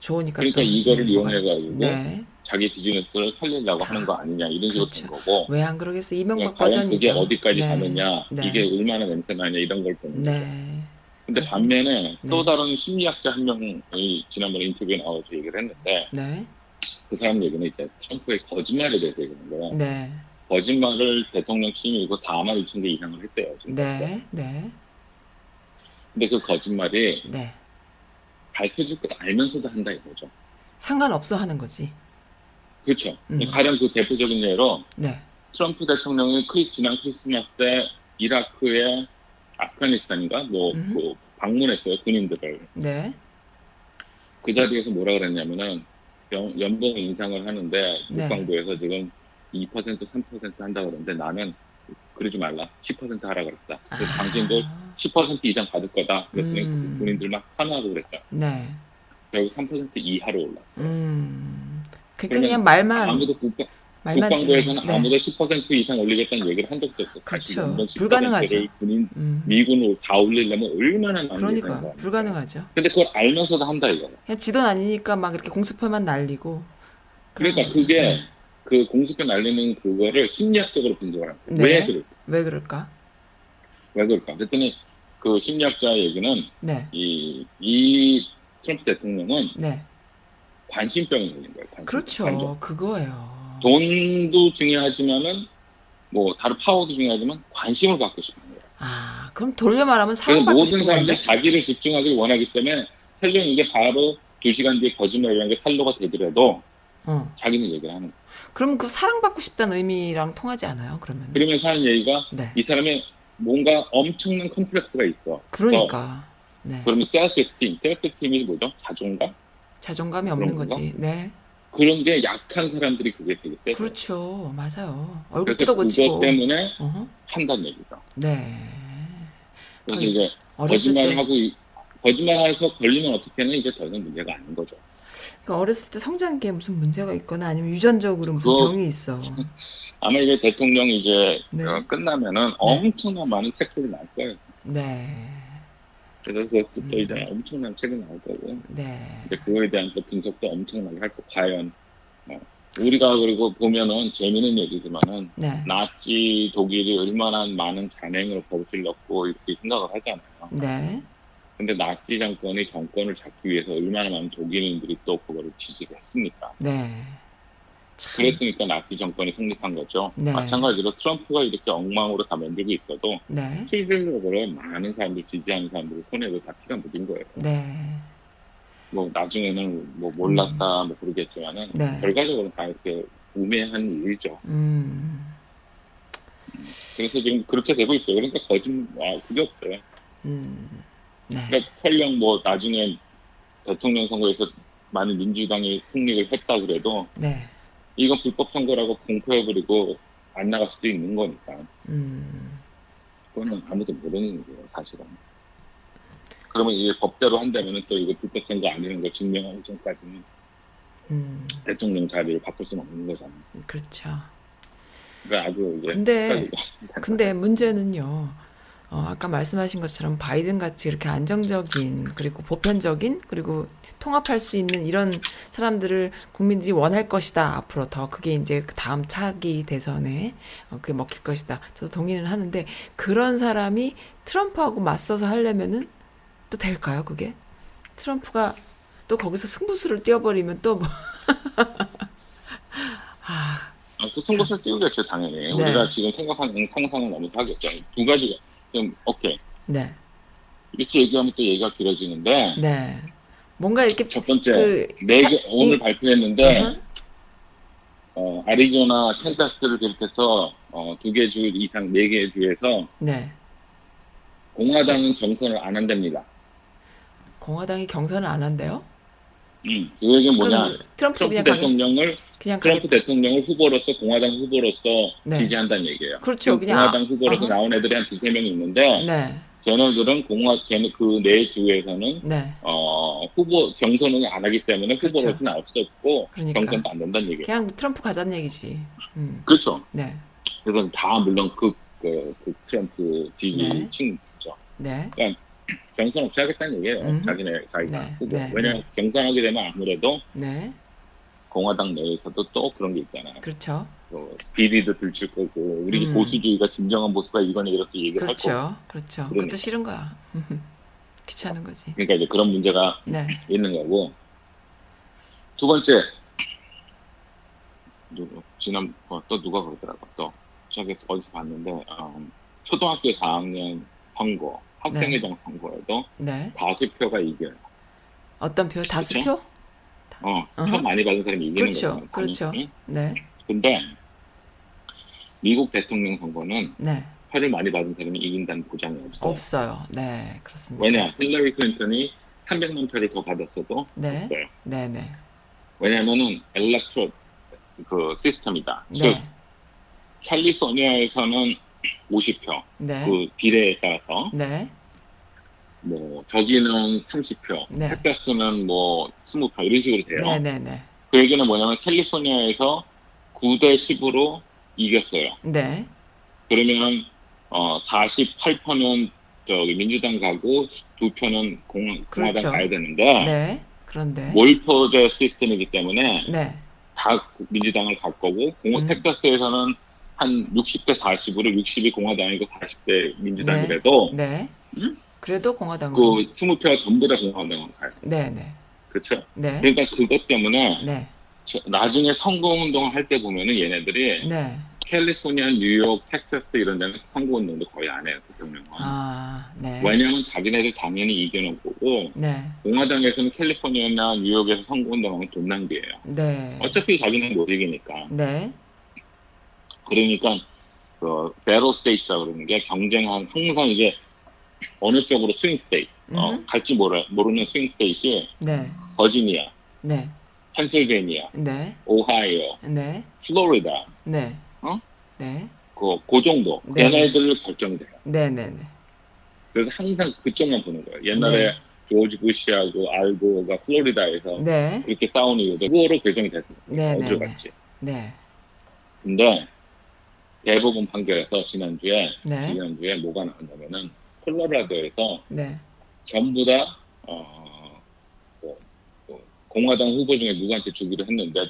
좋으니까 그러니까 또 이거를 음, 이용해가지고 네. 자기 비즈니스를 살리려고 하는 거 아니냐 이런 식으로 그렇죠. 된 거고. 왜 안 그러겠어? 이명박 그러니까 과연 버전이죠. 그게 어디까지 네. 가느냐, 네. 이게 얼마나 냄새 나냐 이런 걸 보는 거죠. 네. 근데 그렇습니다. 반면에 또 네. 다른 심리학자 한 명이 지난번에 인터뷰에 나와서 얘기를 했는데 네. 그 사람 얘기는 이제 트럼프의 거짓말에 대해서 얘기하는 거예요. 네. 거짓말을 대통령 취임이고 4만 2천 개 이상을 했대요. 지금. 네. 네. 근데 그 거짓말이 네. 밝혀질 걸 알면서도 한다 이거죠. 상관없어 하는 거지. 그렇죠. 음. 가장 그 대표적인 예로 네. 트럼프 대통령이 크리, 지난 크리스마스 때 이라크에 아프가니스탄인가 뭐 음흠. 그 방문했어요 군인들을 네. 그 자리에서 뭐라 그랬냐면은 연, 연봉 인상을 하는데 네. 국방부에서 지금 2% 3% 한다 그러는데 나는 그러지 말라 10% 하라 그랬다. 그래서 당신도 10% 이상 받을 거다. 그랬더니 음. 군인들 막 환호하고 그랬죠. 네. 결국 3% 이하로 올랐어요. 음. 그러니까 그냥 말만 아무도 국방, 말만 국방부에서는 네. 아무도 10% 이상 올리겠다는 얘기를 한 적도 없고 그렇죠. 10%를 불가능하죠. 군인 음. 미군으로 다 올리려면 얼마나 많이 그러니까. 불가능하죠. 근데 그걸 알면서도 한다 이거야. 그냥 지돈 아니니까 막 이렇게 공수표만 날리고. 그러니까. 그게 네. 그 공수표 날리는 그거를 심리학적으로 분석을 합니다. 네. 왜 그럴까? 왜 그럴까? 왜 그럴까? 그랬더니 그 심리학자 얘기는 네. 이, 이 트럼프 대통령은 네. 관심병이 걸린 거예요. 관심병. 그렇죠. 관심. 그거예요. 돈도 중요하지만은 뭐 다른 파워도 중요하지만 관심을 받고 싶은 거예요. 아, 그럼 돌려 말하면 사랑받고 모든 사람들이? 자기를 집중하길 원하기 때문에 설령 이게 바로 두 시간 뒤에 거짓말이라는 게 탄로가 되더라도 어. 자기는 얘기를 하는 거예요. 그럼 그 사랑받고 싶다는 의미랑 통하지 않아요? 그러면? 그러면서 하는 얘기가 네. 이 사람이 뭔가 엄청난 컴플렉스가 있어. 그러니까. 네. 그러면 self-esteem, self-esteem이 뭐죠? 자존감? 자존감이 없는 건가? 거지. 네. 그런 게 약한 사람들이 그게 되게 세요. 그렇죠. 맞아요. 얼굴 그래서 그것 뜯어고치고. 때문에 어허. 한다는 얘기죠. 네. 그래서 아니, 이제 거짓말 하고 이- 거짓말해서 걸리면 어떻게는 이제 더 이상 문제가 아닌 거죠. 그러니까 어렸을 때 성장기에 무슨 문제가 있거나 아니면 유전적으로 무슨 그거- 병이 있어. <laughs> 아마 이제 대통령이 이제 네. 어, 끝나면은 엄청난 많은 책들이 나올 거예요. 네. 그래서 또 음. 이제 엄청난 책이 나올 거고 네. 이제 그거에 대한 또 분석도 엄청나게 할 거. 과연 어, 우리가 그리고 보면은 재미있는 얘기지만은 네. 나치 독일이 얼마나 많은 잔행으로 버릇을 넣고 이렇게 생각을 하잖아요. 네. 근데 나치 정권이 정권을 잡기 위해서 얼마나 많은 독일인들이 또 그거를 지지를 했습니까? 네. 참. 그랬으니까 나치 정권이 성립한 거죠. 네. 마찬가지로 트럼프가 이렇게 엉망으로 다 만들고 있어도 네. 실질적으로 많은 사람들 지지하는 사람들이 손에도 다 피가 묻은 거예요. 네. 뭐 나중에는 뭐 몰랐다 뭐 그러겠지만은 네. 결과적으로 다 이렇게 우매한 일이죠. 음. 그래서 지금 그렇게 되고 있어요. 그러니까 거짓말 그게 없어요. 음. 네. 그러니까 설령 뭐 나중에 대통령 선거에서 많은 민주당이 승리를 했다 그래도 네. 이건 불법 선거라고 공포해버리고 안 나갈 수도 있는 거니까 음. 그거는 아무도 모르는 거예요 사실은. 그러면 이게 법대로 한다면은 또 이거 불법 선거 아니라는 걸 증명하기 전까지는 음. 대통령 자리를 바꿀 수는 없는 거잖아요. 그렇죠. 그러니까 아주 이제 근데 <laughs> 근데 <laughs> 문제는요. 어, 아까 말씀하신 것처럼 바이든 같이 이렇게 안정적인 그리고 보편적인 그리고 통합할 수 있는 이런 사람들을 국민들이 원할 것이다. 앞으로 더 그게 이제 그 다음 차기 대선에 어, 그게 먹힐 것이다. 저도 동의는 하는데 그런 사람이 트럼프하고 맞서서 하려면은 또 될까요? 그게 트럼프가 또 거기서 승부수를 띄워버리면 또 뭐. <laughs> 아, 아, 그 승부를 띄우겠죠 당연히. 네. 우리가 지금 생각하는 상상은 너무 하겠죠. 두 가지가 좀 오케이 네, 이렇게 얘기하면 또 얘기가 길어지는데 네. 뭔가 이렇게 첫 번째 그네 사- 개 오늘 이- 발표했는데 어허. 어, 아리조나, 캔자스를 비롯해서 어, 두개 주 이상 네 개 주에서 네. 공화당은 경선을 안 한답니다. 공화당이 경선을 안 한대요? 음, 그 얘기는 뭐냐? 트럼프 트럼프 대통령을 그냥 트럼프 가게, 대통령을 후보로서 공화당 후보로서 네. 지지한다는 얘기예요. 그렇죠. 그냥 공화당 아- 후보로서 어허. 나온 애들이 한 두세 명 있는데 네, 걔네들은 공화 걔네 그네 주에서는 네. 어, 후보 경선을 안 하기 때문에 그렇죠. 후보로서 나올 수 없고 그러니까. 경선도 안 된다는 얘기예요. 그냥 트럼프 가자는 얘기지. 음, 그렇죠. 네, 그래서 다 물론 그, 그, 그 트럼프 네. 지지층이죠. 네, 경선 없이 하겠다는 얘기예요. 음. 자기네 자기가 네. 네, 왜냐하면 네. 경선하게 되면 아무래도 네. 공화당 내에서도 또 그런 게 있잖아요. 그렇죠. 그 비리도 들칠 거고 우리 음. 보수주의가 진정한 보수가 이거는 이렇게 얘기를 할 거고. 그렇죠. 그렇죠. 그것도 그러니까. 싫은 거야. <laughs> 귀찮은 거지. 그러니까 이제 그런 문제가 네, 있는 거고. 두 번째, 지난, 어, 또 누가 그러더라고. 또, 저기 어디서 봤는데, 어, 초등학교 4학년 선거, 학생회장 선거에도 네. 다수표가 이겨요. 어떤 표? 다수표? 어, 표 어허. 많이 받은 사람이 이기는 그렇죠, 거잖아요. 그렇죠. 응? 네, 근데, 미국 대통령 선거는 네. 표를 많이 받은 사람이 이긴다는 보장이 없어요. 없어요. 네, 그렇습니다. 왜냐, 힐러리 클린턴이 300만 표를 더 받았어도 네, 없어요. 네, 네, 왜냐면은 엘렉트로 그 시스템이다. 즉 네, 캘리포니아에서는 50표 네, 그 비례에 따라서 네, 뭐 저기는 30표, 네. 텍사스는 뭐 20표 이런 식으로 돼요. 네, 네, 네, 그 얘기는 뭐냐면 캘리포니아에서 9대 10으로 이겼어요. 네, 그러면 어 48표는 저기 민주당 가고 두 표는 공, 공화당 그렇죠. 가야 되는데 네. 그런데 몰표제 시스템이기 때문에 네, 다 민주당을 갈 거고 공- 음. 텍사스에서는 한 60대 40으로 60이 공화당이고 40대 민주당이라도 네. 음? 그래도 공화당. 그 20표가 전부 다 공화당으로 가요. 네, 네, 그렇죠? 네, 그러니까 그것 때문에 네, 저- 나중에 선거운동을 할 때 보면은 얘네들이 네. 캘리포니아, 뉴욕, 텍사스 이런 데는 선거운동도 거의 안 해요. 대통령은. 아, 네, 왜냐하면 자기네들 당연히 이겨놓을 거고 네, 공화당에서는 캘리포니아나 뉴욕에서 선거운동하면 돈 낭비예요. 네, 어차피 자기는 못 이기니까. 네, 그러니까 그 battle state라 그러는 게 경쟁한 항상 이제 어느 쪽으로 swing state 어, 음. 갈지 모르, 모르는 swing state이 네, 버지니아, 네, 펜실베니아, 네, 오하이오, 네, 플로리다 네, 어? 네, 그, 그 정도 네. 얘네들 결정돼요. 네, 네, 네. 그래서 항상 그쪽만 보는 거예요. 옛날에 네. 조지 부시하고 알고가 플로리다에서 네. 그렇게 싸우는 이유도 후보로 결정이 됐었어요. 네, 네, 어디로 네. 갈지. 네. 근데 대법원 판결에서 지난주에 네. 지난주에 뭐가 나왔냐면은 콜로라도에서 네. 전부 다 어, 뭐, 뭐 공화당 후보 중에 누구한테 주기로 했는데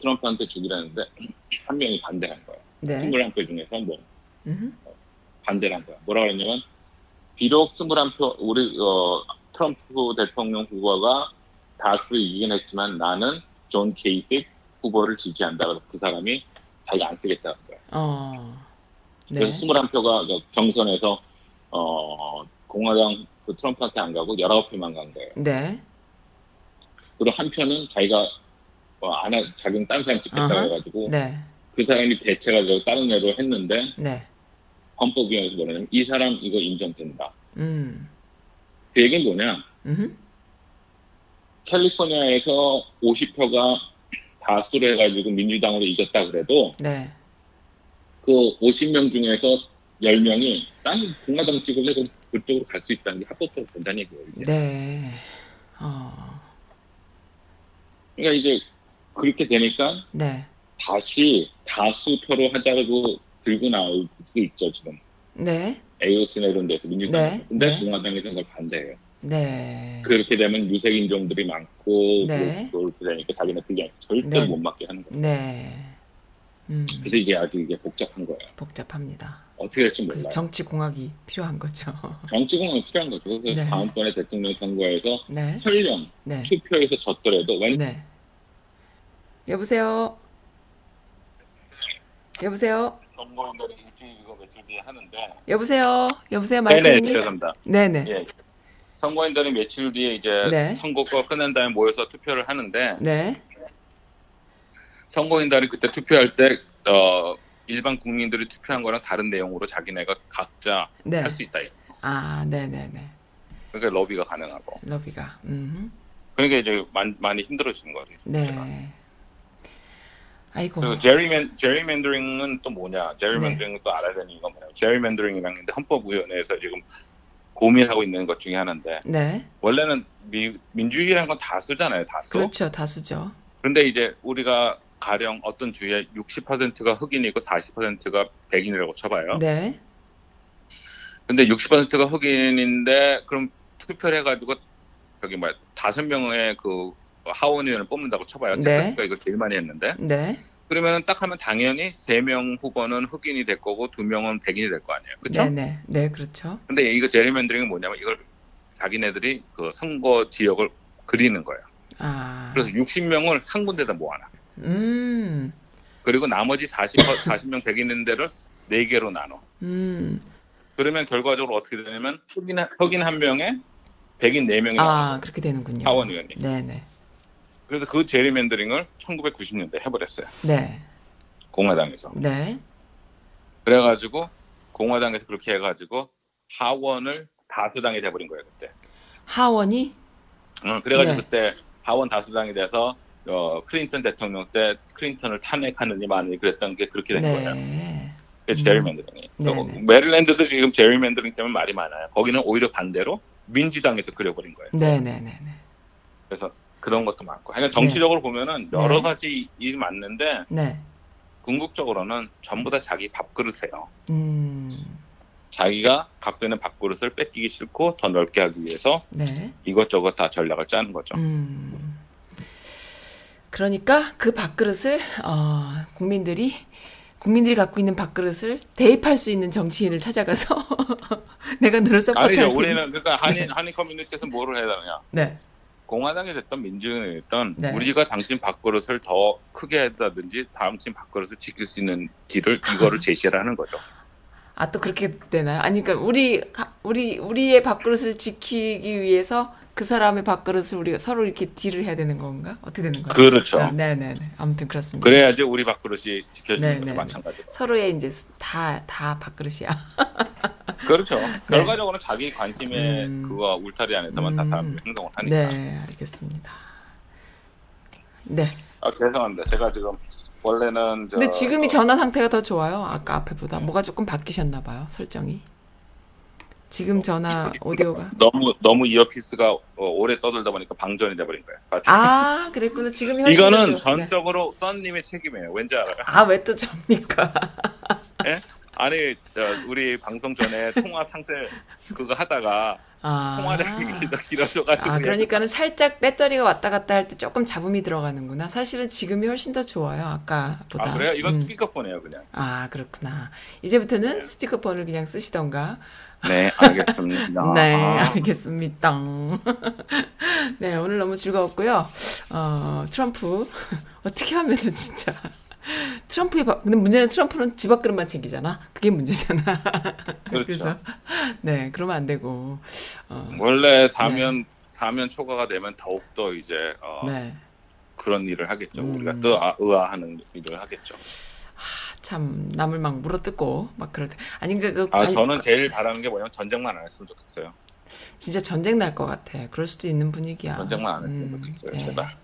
트럼프한테 주기로 했는데 <clears throat> 한 명이 반대한 거예요. 네. 21표 중에서 뭐 음흠. 반대를 한 거야. 뭐라 그랬냐면 비록 21표 우리 어, 트럼프 대통령 후보가 다수 이기긴 했지만 나는 존 케이식 후보를 지지한다. 그래서 그 사람이 자기가 안 쓰겠다는 거야. 어. 네. 그래서 21표가 경선에서 어, 공화당 그 트럼프한테 안 가고 19표만 간 거예요. 네. 그리고 한 표는 자기가 어, 안 하, 자기는 딴 사람 찍겠다고. 해가지고 네. 그 사람이 대체가지고 다른 애로 했는데 네. 헌법위원회에서 뭐냐면 이 사람 이거 인정된다. 음. 그 얘기는 뭐냐? 음. 캘리포니아에서 50표가 다수로 해가지고 민주당으로 이겼다 그래도 네. 그 50명 중에서 10명이 딴 공화당 찍을래 그럼 그쪽으로 갈 수 있다는 게 합법적으로 된다는 얘기예요. 이게. 네. 어. 그러니까 이제 그렇게 되니까 네. 다시 다수표로 하자고 들고 나오고 있죠 지금 네. AOC나 이런 데서 민주당. 네, 근데 네. 공화당에서 그걸 반대해요. 네. 그렇게 되면 유색 인종들이 많고 네. 그렇게 되니까 자기네 분량 절대 네. 못 맞게 하는 거예요. 네. 음. 그래서 이게 아주 이게 복잡한 거예요. 복잡합니다. 어떻게 될지 몰라요. 그래서 정치 공학이 필요한 거죠. <laughs> 정치공은 필요한 거죠. 그래서 네. 다음번에 대통령 선거에서 네. 설령 네. 투표에서 졌더라도 왠 네. 여보세요. 여보세요. 선거인들이 일주일 이거 며칠 뒤에 하는데 여보세요. 여보세요. 네네 마이크님. 죄송합니다. 네네. 예. 선거인들이 며칠 뒤에 이제 네. 선거가 끝난 다음에 모여서 투표를 하는데 네. 선거인들이 그때 투표할 때 어, 일반 국민들이 투표한 거랑 다른 내용으로 자기네가 각자 네. 할수 있다. 아, 네 네 네. 그러니까 러비가 가능하고. 러비가. 음. 그러니까 이제 많이, 많이 힘들어지는 거죠. 네. 아이고. 그리고 제리맨 제리맨더링은 또 뭐냐? 제리맨더링은 또 알아야 되는 이유가 뭐냐? 제리맨더링이랑 근데 헌법위원회에서 지금 고민하고 있는 것 중에 하나인데 네. 원래는 미, 민주주의라는 건 다수잖아요, 다수. 그렇죠. 다수죠. 그런데 이제 우리가 가령 어떤 주에 60%가 흑인이고 40%가 백인이라고 쳐봐요. 네. 근데 60%가 흑인인데 그럼 투표를 해가지고 저기 뭐야 다섯 명의 그 하원 의원을 뽑는다고 쳐봐요. 네. 텍사스가 이걸 제일 많이 했는데 네. 그러면은 딱 하면 당연히 세 명 후보는 흑인이 될 거고 두 명은 백인이 될 거 아니에요. 그렇죠? 네네. 네, 그렇죠. 근데 이거 제리맨더링은 뭐냐면 이걸 자기네들이 그 선거 지역을 그리는 거예요. 아. 그래서 60명을 한 군데다 모아놔. 음. 그리고 나머지 40, 40명 백인인 데를 네 개로 나눠. 음. 그러면 결과적으로 어떻게 되냐면 흑인, 한- 흑인 한 명에 백인 네 명이 아, 나와요. 그렇게 되는군요. 하원 의원이. 네네. 그래서 그 제리맨더링을 1990년대 해버렸어요. 네. 공화당에서. 네. 그래가지고 공화당에서 그렇게 해가지고 하원을 다수당이 돼버린 거예요 그때. 하원이 어, 그래가지고 네. 그때 하원 다수당이 돼서 어, 클린턴 대통령 때 클린턴을 탄핵하느니 마느니 그랬던 게 그렇게 된 거예요. 네. 그게 음. 제리맨더링이. 네네. 그리고 메릴랜드도 지금 제리맨더링 때문에 말이 많아요. 거기는 오히려 반대로 민주당에서 그려버린 거예요. 네네네네. 그래서 그런 것도 많고. 그러니까 정치적으로 보면은 네. 여러 가지 일이 많는데 네. 궁극적으로는 전부 다 자기 밥그릇이에요. 음. 자기가 갖고 있는 밥그릇을 뺏기기 싫고 더 넓게 하기 위해서 네. 이것저것 다 전략을 짜는 거죠. 음. 그러니까 그 밥그릇을 어, 국민들이 국민들이 갖고 있는 밥그릇을 대입할 수 있는 정치인을 찾아가서 <laughs> 내가 너를 서포트할 아니죠. 우리는 그러니까 한인 한인 커뮤니티에서 뭐를 해야 되느냐? 네. 공화당이 됐던 민주당이 됐던 네. 우리가 당신 밥그릇을 더 크게 한다든지 당신 밥그릇을 지킬 수 있는 길을 이거를 제시를 하는 거죠. 아 또 그렇게 되나요? 아니 그러니까 우리 가- 우리 우리의 밥그릇을 지키기 위해서 그 사람의 밥그릇을 우리가 서로 이렇게 딜을 해야 되는 건가? 어떻게 되는 거예요? 그렇죠. 네, 네, 네. 아무튼 그렇습니다. 그래야지 우리 밥그릇이 지켜지는 네, 것도 네. 마찬가지고. 서로의 이제 다 다 밥그릇이야. <laughs> 그렇죠. 결과적으로는 자기 관심의 네. 음. 그거 울타리 안에서만 다 음. 사람들이 행동을 하니까. 네, 알겠습니다. 네. 아, 죄송합니다. 제가 지금 원래는 저 근데 지금이 전화 상태가 더 좋아요. 아까 앞에보다 뭐가 조금 바뀌셨나 봐요. 설정이. 지금 전화 오디오가 너무 너무 이어피스가 어, 오래 떠들다 보니까 방전이 돼버린 거예요. 맞죠? 아 그랬구나 지금이 훨씬 이거는. 네. 전적으로 썬님의 책임이에요. 왠지 알아요? 아왜 또 접니까? 아니 저, 우리 방송 전에 통화 상태 그거 하다가 아, 길어 길어져가지고 아 그러니까는 살짝 배터리가 왔다 갔다 할 때 조금 잡음이 들어가는구나. 사실은 지금이 훨씬 더 좋아요 아까보다. 아 그래요? 이건 음. 스피커폰이에요 그냥. 아 그렇구나. 이제부터는 네. 스피커폰을 그냥 쓰시던가. 네 알겠습니다. <laughs> 네, 아, 알겠습니다. <laughs> 네, 오늘 너무 즐거웠고요. 어, 트럼프 <laughs> 어떻게 하면은 진짜 트럼프의 바- 근데 문제는 트럼프는 집 앞그릇만 챙기잖아. 그게 문제잖아. 그렇죠. 그래서 네, 그러면 안 되고. 어, 원래 사면 사면 초과가 되면 더욱 더 이제 어, 네. 그런 일을 하겠죠. 음. 우리가 또 아- 의아하는 일을 하겠죠. 참 남을 막 물어뜯고 막 그럴 때 아니 그, 그 아 관- 저는 제일 바라는 게 뭐냐면 전쟁만 안 했으면 좋겠어요. 진짜 전쟁 날 것 같아. 그럴 수도 있는 분위기야. 전쟁만 안 했으면 음, 좋겠어요. 네. 제발.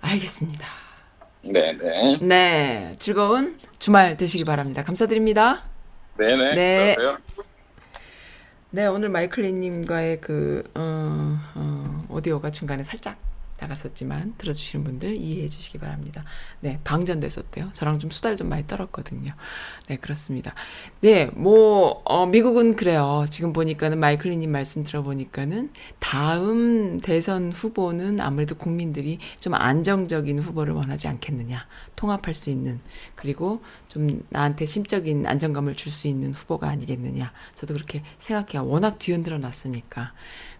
알겠습니다. 네네. 네, 즐거운 주말 되시기 바랍니다. 감사드립니다. 네네. 네. 그러세요. 네, 오늘 마이클리님과의 그, 어, 어, 오디오가 중간에 살짝 나갔었지만 들어주시는 분들 이해해 주시기 바랍니다. 네, 방전됐었대요. 저랑 좀 수달 좀 많이 떨었거든요. 네, 그렇습니다. 네, 뭐, 어, 미국은 그래요. 지금 보니까는 마이클리님 말씀 들어보니까는 다음 대선 후보는 아무래도 국민들이 좀 안정적인 후보를 원하지 않겠느냐. 통합할 수 있는, 그리고 좀 나한테 심적인 안정감을 줄 수 있는 후보가 아니겠느냐. 저도 그렇게 생각해요. 워낙 뒤흔들어 놨으니까.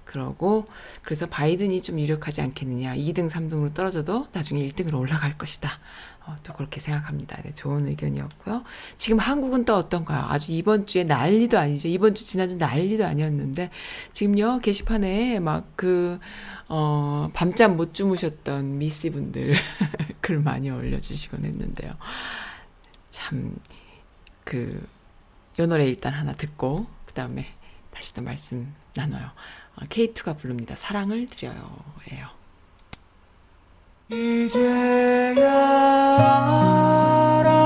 그러고 그래서 바이든이 좀 유력하지 않겠느냐. 2등, 3등으로 떨어져도 나중에 1등으로 올라갈 것이다. 어, 또 그렇게 생각합니다. 네, 좋은 의견이었고요. 지금 한국은 또 어떤가요? 아주 이번 주에 난리도 아니죠. 이번 주 지난주 난리도 아니었는데 지금요 게시판에 막 그 어, 밤잠 못 주무셨던 미씨 분들 <laughs> 글 많이 올려주시곤 했는데요. 참그 요 노래 일단 하나 듣고 그 다음에 다시 또 말씀 나눠요. 어, K2가 부릅니다. 사랑을 드려요. 예요. 이제야 알아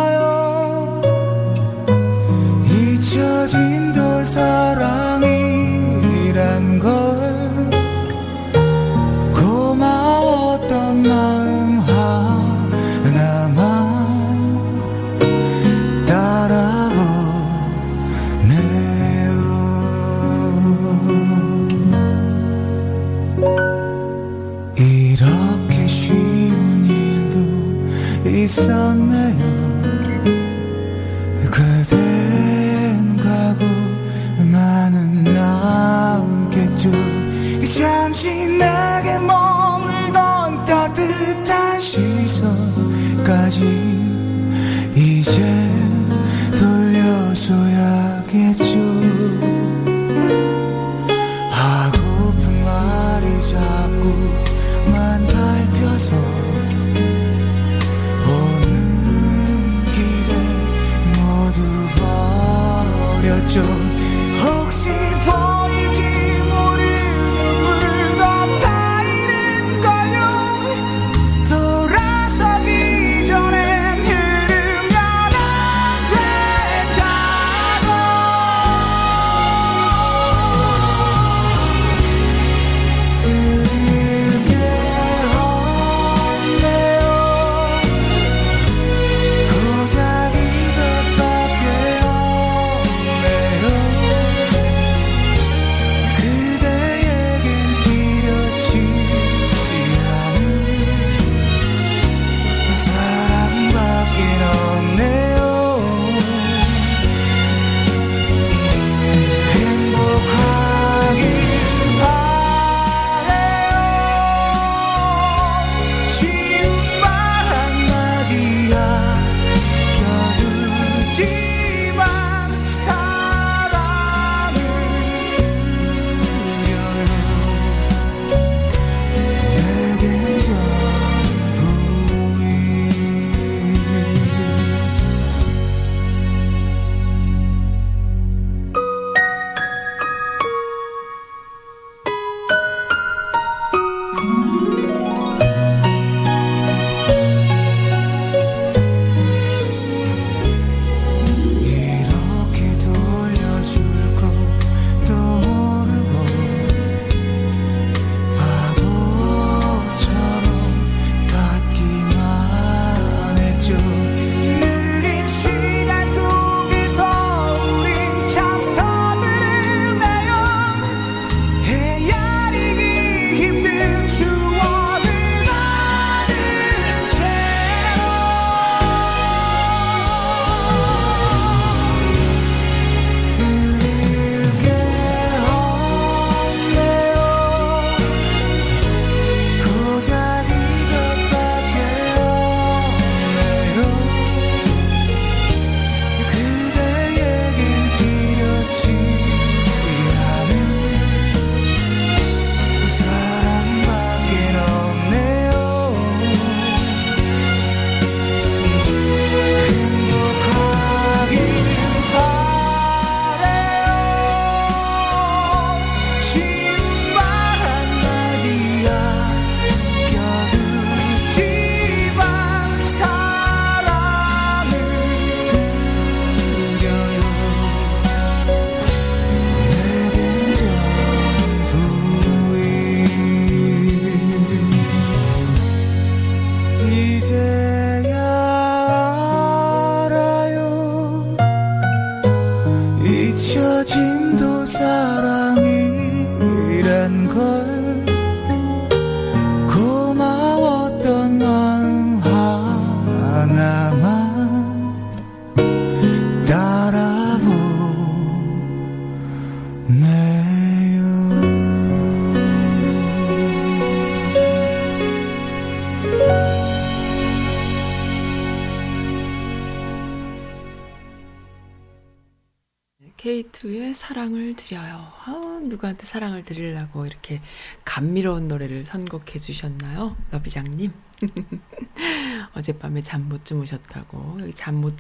사랑을 드리려고 이렇게 감미로운 노래를 선곡해 주셨나요? 러비장님. <laughs> 어젯밤에 잠 못 주무셨다고. 여기 잠 못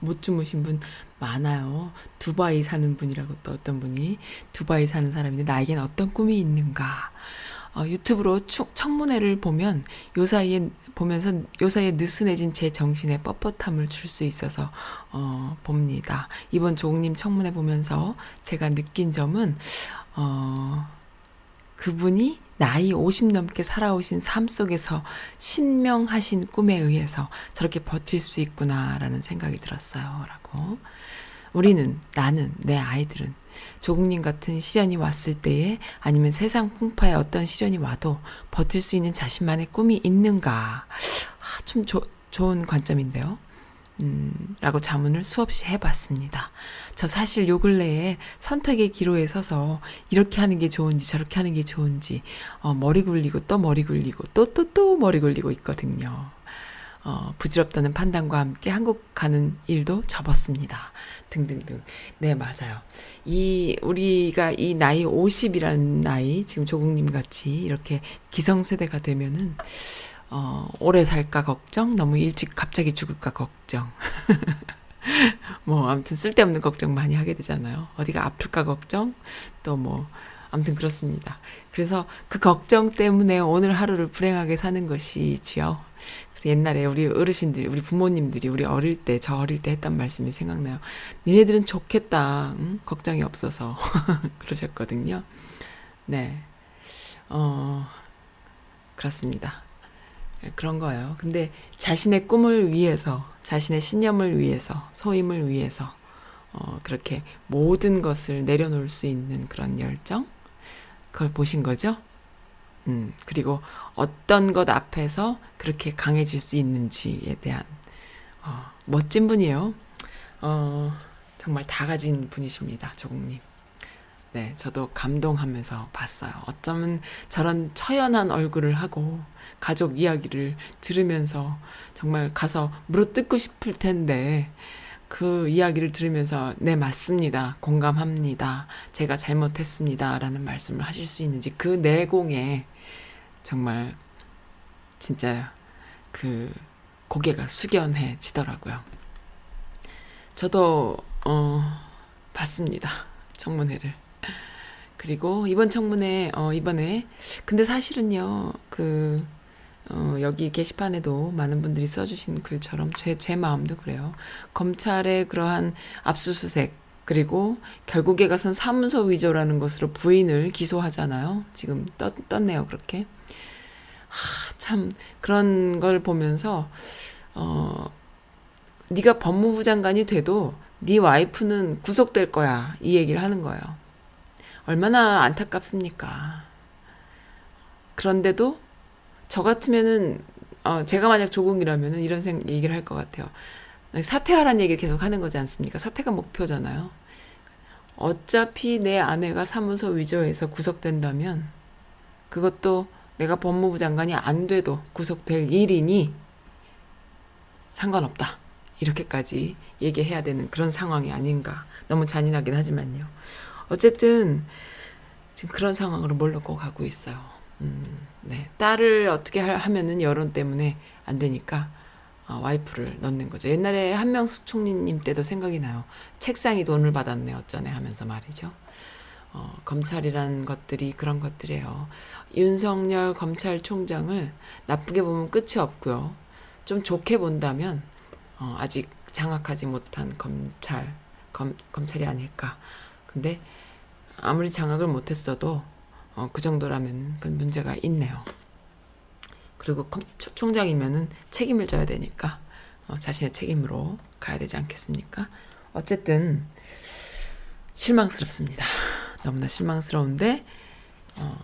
못 주무신 분 많아요. 두바이 사는 분이라고 또 어떤 분이 두바이 사는 사람인데 나에겐 어떤 꿈이 있는가. 어, 유튜브로 축, 청문회를 보면 요 사이에 보면서 요 사이에 느슨해진 제 정신에 뻣뻣함을 줄 수 있어서 어, 봅니다. 이번 조국님 청문회 보면서 제가 느낀 점은 어, 그분이 나이 50 넘게 살아오신 삶 속에서 신명하신 꿈에 의해서 저렇게 버틸 수 있구나라는 생각이 들었어요. 라고. 우리는, 나는, 내 아이들은 조국님 같은 시련이 왔을 때에 아니면 세상 풍파에 어떤 시련이 와도 버틸 수 있는 자신만의 꿈이 있는가. 아, 좀 조, 좋은 관점인데요. 음, 라고 자문을 수없이 해봤습니다. 저 사실 요 근래에 선택의 기로에 서서 이렇게 하는 게 좋은지 저렇게 하는 게 좋은지, 어, 머리 굴리고 또 머리 굴리고 또 또 또 머리 굴리고 있거든요. 어, 부질없다는 판단과 함께 한국 가는 일도 접었습니다. 등등등. 네, 맞아요. 이, 우리가 이 나이 50이라는 나이, 지금 조국님 같이 이렇게 기성세대가 되면은, 어, 오래 살까 걱정, 너무 일찍 갑자기 죽을까 걱정. <laughs> 뭐, 아무튼 쓸데없는 걱정 많이 하게 되잖아요. 어디가 아플까 걱정, 또 뭐, 아무튼 그렇습니다. 그래서 그 걱정 때문에 오늘 하루를 불행하게 사는 것이지요. 그래서 옛날에 우리 어르신들이, 우리 부모님들이 우리 어릴 때, 저 어릴 때 했던 말씀이 생각나요. 니네들은 좋겠다. 응? 걱정이 없어서. <laughs> 그러셨거든요. 네. 어, 그렇습니다. 그런 거예요. 근데 자신의 꿈을 위해서, 자신의 신념을 위해서, 소임을 위해서, 어, 그렇게 모든 것을 내려놓을 수 있는 그런 열정? 그걸 보신 거죠? 음, 그리고 어떤 것 앞에서 그렇게 강해질 수 있는지에 대한, 어, 멋진 분이에요. 어, 정말 다 가진 분이십니다. 조국님. 네, 저도 감동하면서 봤어요. 어쩌면 저런 처연한 얼굴을 하고 가족 이야기를 들으면서 정말 가서 물어뜯고 싶을 텐데 그 이야기를 들으면서 네 맞습니다. 공감합니다. 제가 잘못했습니다. 라는 말씀을 하실 수 있는지 그 내공에 정말 진짜 그 고개가 숙연해지더라고요. 저도 어 봤습니다. 청문회를. 그리고 이번 청문회 어 이번에 근데 사실은요. 그 어, 여기 게시판에도 많은 분들이 써주신 글처럼 제, 제 마음도 그래요. 검찰의 그러한 압수수색, 그리고 결국에 가선 사문서 위조라는 것으로 부인을 기소하잖아요. 지금 떴, 떴네요, 그렇게. 하, 참, 그런 걸 보면서, 어, 네가 법무부 장관이 돼도 네 와이프는 구속될 거야. 이 얘기를 하는 거예요. 얼마나 안타깝습니까? 그런데도 저 같으면은 어, 제가 만약 조공이라면은 이런 생 얘기를 할 것 같아요. 사퇴하라는 얘기를 계속 하는 거지 않습니까? 사퇴가 목표잖아요. 어차피 내 아내가 사무소 위조해서 구속된다면 그것도 내가 법무부 장관이 안 돼도 구속될 일이니 상관없다. 이렇게까지 얘기해야 되는 그런 상황이 아닌가. 너무 잔인하긴 하지만요. 어쨌든 지금 그런 상황으로 몰고 가고 있어요. 음, 네. 딸을 어떻게 하, 하면은 여론 때문에 안 되니까 어, 와이프를 넣는 거죠. 옛날에 한명숙 총리님 때도 생각이 나요. 책상이 돈을 받았네 어쩌네 하면서 말이죠. 어, 검찰이란 것들이 그런 것들이에요. 윤석열 검찰총장을 나쁘게 보면 끝이 없고요. 좀 좋게 본다면 어, 아직 장악하지 못한 검찰 검, 검찰이 아닐까. 근데 아무리 장악을 못했어도 어, 그 정도라면 그 문제가 있네요. 그리고 총장이면은 책임을 져야 되니까 어, 자신의 책임으로 가야 되지 않겠습니까? 어쨌든 실망스럽습니다. 너무나 실망스러운데 어,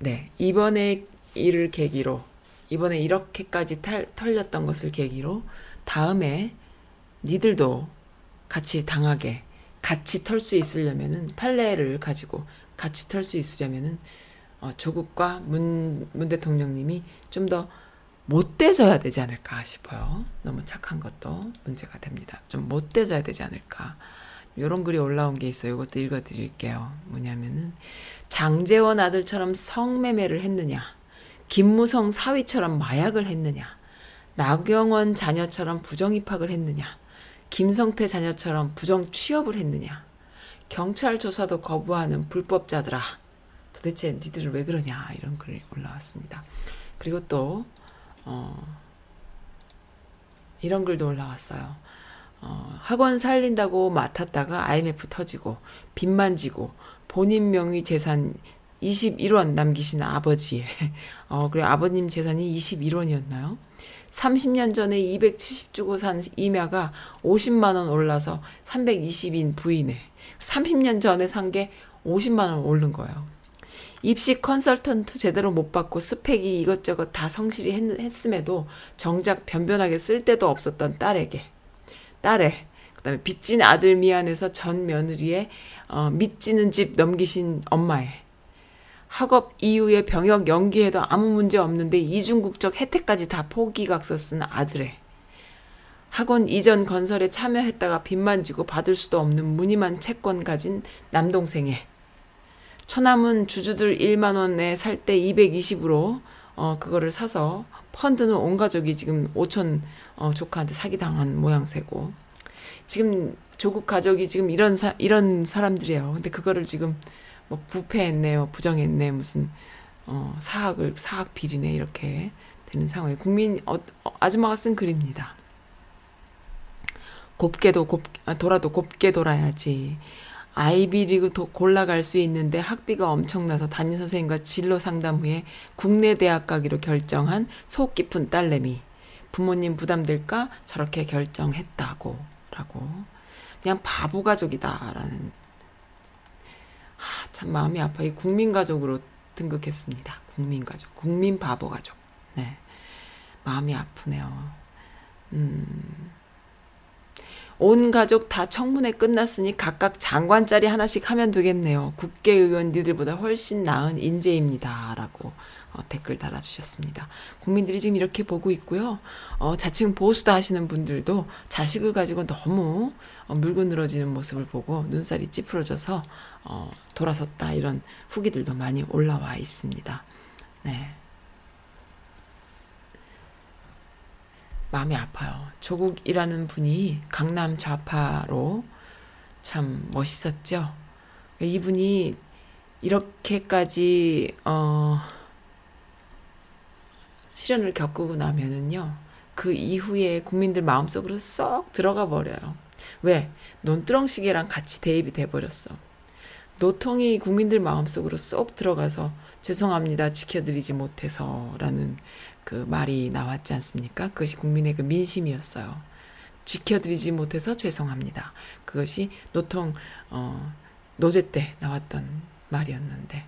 네 이번에 일을 계기로 이번에 이렇게까지 탈, 털렸던 것을 계기로 다음에 니들도 같이 당하게 같이 털 수 있으려면은 판례를 가지고 같이 털 수 있으려면은 어, 조국과 문, 문 대통령님이 좀 더 못돼져야 되지 않을까 싶어요. 너무 착한 것도 문제가 됩니다. 좀 못돼져야 되지 않을까. 요런 글이 올라온 게 있어요. 이것도 읽어드릴게요. 뭐냐면은 장재원 아들처럼 성매매를 했느냐, 김무성 사위처럼 마약을 했느냐, 나경원 자녀처럼 부정 입학을 했느냐, 김성태 자녀처럼 부정 취업을 했느냐, 경찰 조사도 거부하는 불법자들아, 도대체 니들은 왜 그러냐 이런 글이 올라왔습니다. 그리고 또 어, 이런 글도 올라왔어요. 어, 학원 살린다고 맡았다가 IMF 터지고 빚만 지고 본인 명의 재산 21원 남기신 아버지의 어 그래 아버님 재산이 21원이었나요? 30년 전에 270 주고 산 임야가 50만 원 올라서 320인 부인에 30년 전에 산 게 50만 원 오른 거예요. 입시 컨설턴트 제대로 못 받고 스펙이 이것저것 다 성실히 했, 했음에도 정작 변변하게 쓸 데도 없었던 딸에게. 딸에 그다음에 빚진 아들 미안해서 전 며느리의 어, 밑지는 집 넘기신 엄마에. 학업 이후에 병역 연기해도 아무 문제 없는데 이중국적 혜택까지 다 포기각서 쓴 아들의 학원 이전 건설에 참여했다가 빚만 지고 받을 수도 없는 무늬만 채권 가진 남동생의 처남은 주주들 1만 원에 살 때 220으로 어 그거를 사서 펀드는 온 가족이 지금 5천 어 조카한테 사기 당한 모양새고 지금 조국 가족이 지금 이런 사, 이런 사람들이에요. 근데 그거를 지금 뭐 부패했네요, 부정했네, 무슨 어 사학을 사학 비리네 이렇게 되는 상황에 국민 어, 어, 아줌마가 쓴 글입니다. 곱게도 곱 아, 돌아도 곱게 돌아야지. 아이비리그 도 골라갈 수 있는데 학비가 엄청나서 담임 선생님과 진로 상담 후에 국내 대학 가기로 결정한 속 깊은 딸내미. 부모님 부담될까 저렇게 결정했다고 라고 그냥 바보 가족이다라는 하, 참 마음이 아파 이 국민 가족으로 등극했습니다. 국민 가족, 국민 바보 가족. 네, 마음이 아프네요. 음. 온 가족 다 청문회 끝났으니 각각 장관짜리 하나씩 하면 되겠네요. 국회의원 니들보다 훨씬 나은 인재입니다. 라고 어, 댓글 달아주셨습니다. 국민들이 지금 이렇게 보고 있고요. 어, 자칭 보수다 하시는 분들도 자식을 가지고 너무 어, 물고 늘어지는 모습을 보고 눈살이 찌푸러져서 어, 돌아섰다 이런 후기들도 많이 올라와 있습니다. 네. 마음이 아파요. 조국이라는 분이 강남 좌파로 참 멋있었죠. 이분이 이렇게까지 어 시련을 겪고 나면은요. 그 이후에 국민들 마음속으로 쏙 들어가 버려요. 왜? 논두렁시계랑 같이 대입이 돼 버렸어. 노통이 국민들 마음속으로 쏙 들어가서 죄송합니다. 지켜드리지 못해서라는 그 말이 나왔지 않습니까? 그것이 국민의 그 민심이었어요. 지켜드리지 못해서 죄송합니다. 그것이 노통 어, 노제 때 나왔던 말이었는데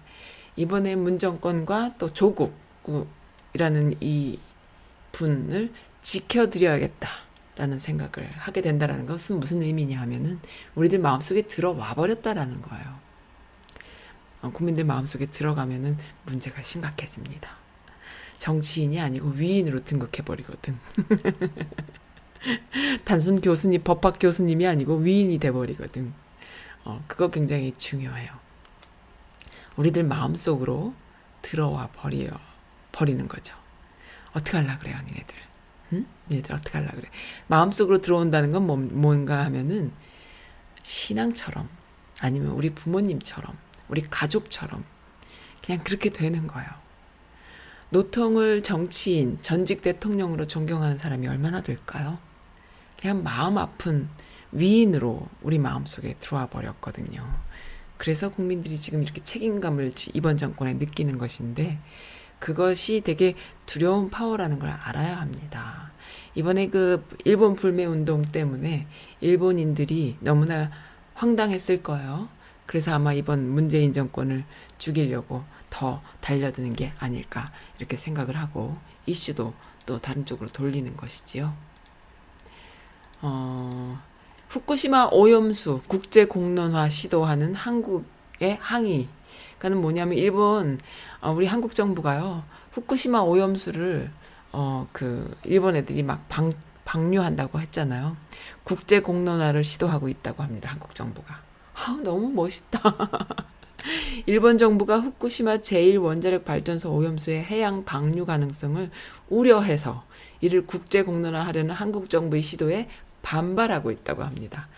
이번에 문정권과 또 조국이라는 이 분을 지켜드려야겠다라는 생각을 하게 된다라는 것은 무슨 의미냐 하면은 우리들 마음속에 들어와 버렸다라는 거예요. 어, 국민들 마음속에 들어가면은 문제가 심각해집니다. 정치인이 아니고 위인으로 등극해버리거든. <laughs> 단순 교수님, 법학 교수님이 아니고 위인이 돼버리거든. 어, 그거 굉장히 중요해요. 우리들 마음속으로 들어와 버려, 버리는 거죠. 어떻게 하려 그래요, 니네들? 응? 니네들 어떻게 하려 그래? 마음속으로 들어온다는 건 뭐, 뭔가 하면은 신앙처럼 아니면 우리 부모님처럼 우리 가족처럼 그냥 그렇게 되는 거예요. 노통을 정치인, 전직 대통령으로 존경하는 사람이 얼마나 될까요? 그냥 마음 아픈 위인으로 우리 마음속에 들어와 버렸거든요. 그래서 국민들이 지금 이렇게 책임감을 이번 정권에 느끼는 것인데 그것이 되게 두려운 파워라는 걸 알아야 합니다. 이번에 그 일본 불매 운동 때문에 일본인들이 너무나 황당했을 거예요. 그래서 아마 이번 문재인 정권을 죽이려고 더 달려드는 게 아닐까 이렇게 생각을 하고 이슈도 또 다른 쪽으로 돌리는 것이지요. 어, 후쿠시마 오염수 국제 공론화 시도하는 한국의 항의. 그는 뭐냐면 일본 어, 우리 한국 정부가요. 후쿠시마 오염수를 어 그 일본 애들이 막 방, 방류한다고 했잖아요. 국제 공론화를 시도하고 있다고 합니다. 한국 정부가. 아, 너무 멋있다. <laughs> 일본 정부가 후쿠시마 제1원자력 발전소 오염수의 해양 방류 가능성을 우려해서 이를 국제 공론화하려는 한국 정부의 시도에 반발하고 있다고 합니다.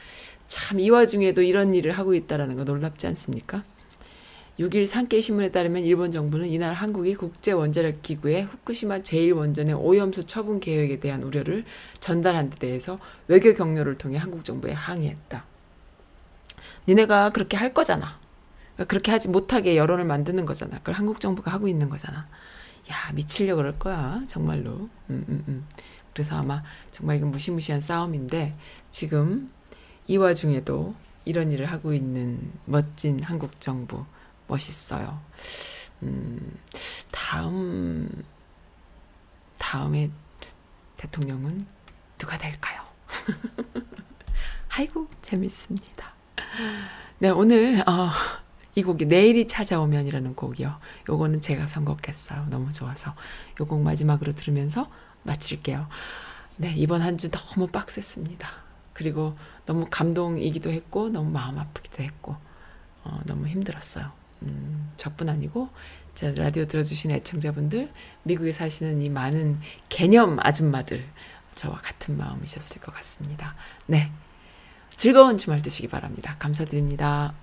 참 이 와중에도 이런 일을 하고 있다라는 거 놀랍지 않습니까? 6일 산케이 신문에 따르면 일본 정부는 이날 한국이 국제 원자력 기구에 후쿠시마 제1원전의 오염수 처분 계획에 대한 우려를 전달한 데 대해서 외교 경로를 통해 한국 정부에 항의했다. 니네가 그렇게 할 거잖아. 그러니까 그렇게 하지 못하게 여론을 만드는 거잖아. 그걸 한국 정부가 하고 있는 거잖아. 야, 미치려 그럴 거야. 정말로. 음, 음, 음. 그래서 아마 정말 이건 무시무시한 싸움인데 지금 이 와중에도 이런 일을 하고 있는 멋진 한국 정부 멋있어요. 음, 다음 다음에 대통령은 누가 될까요? <laughs> 아이고 재밌습니다. 네 오늘 어, 이 곡이 내일이 찾아오면이라는 곡이요. 요거는 제가 선곡했어요. 너무 좋아서 요 곡 마지막으로 들으면서 마칠게요. 네 이번 한 주 너무 빡셌습니다. 그리고 너무 감동이기도 했고 너무 마음 아프기도 했고 어, 너무 힘들었어요. 음, 저뿐 아니고 저 라디오 들어주신 애청자분들 미국에 사시는 이 많은 개념 아줌마들 저와 같은 마음이셨을 것 같습니다. 네 즐거운 주말 되시기 바랍니다. 감사드립니다.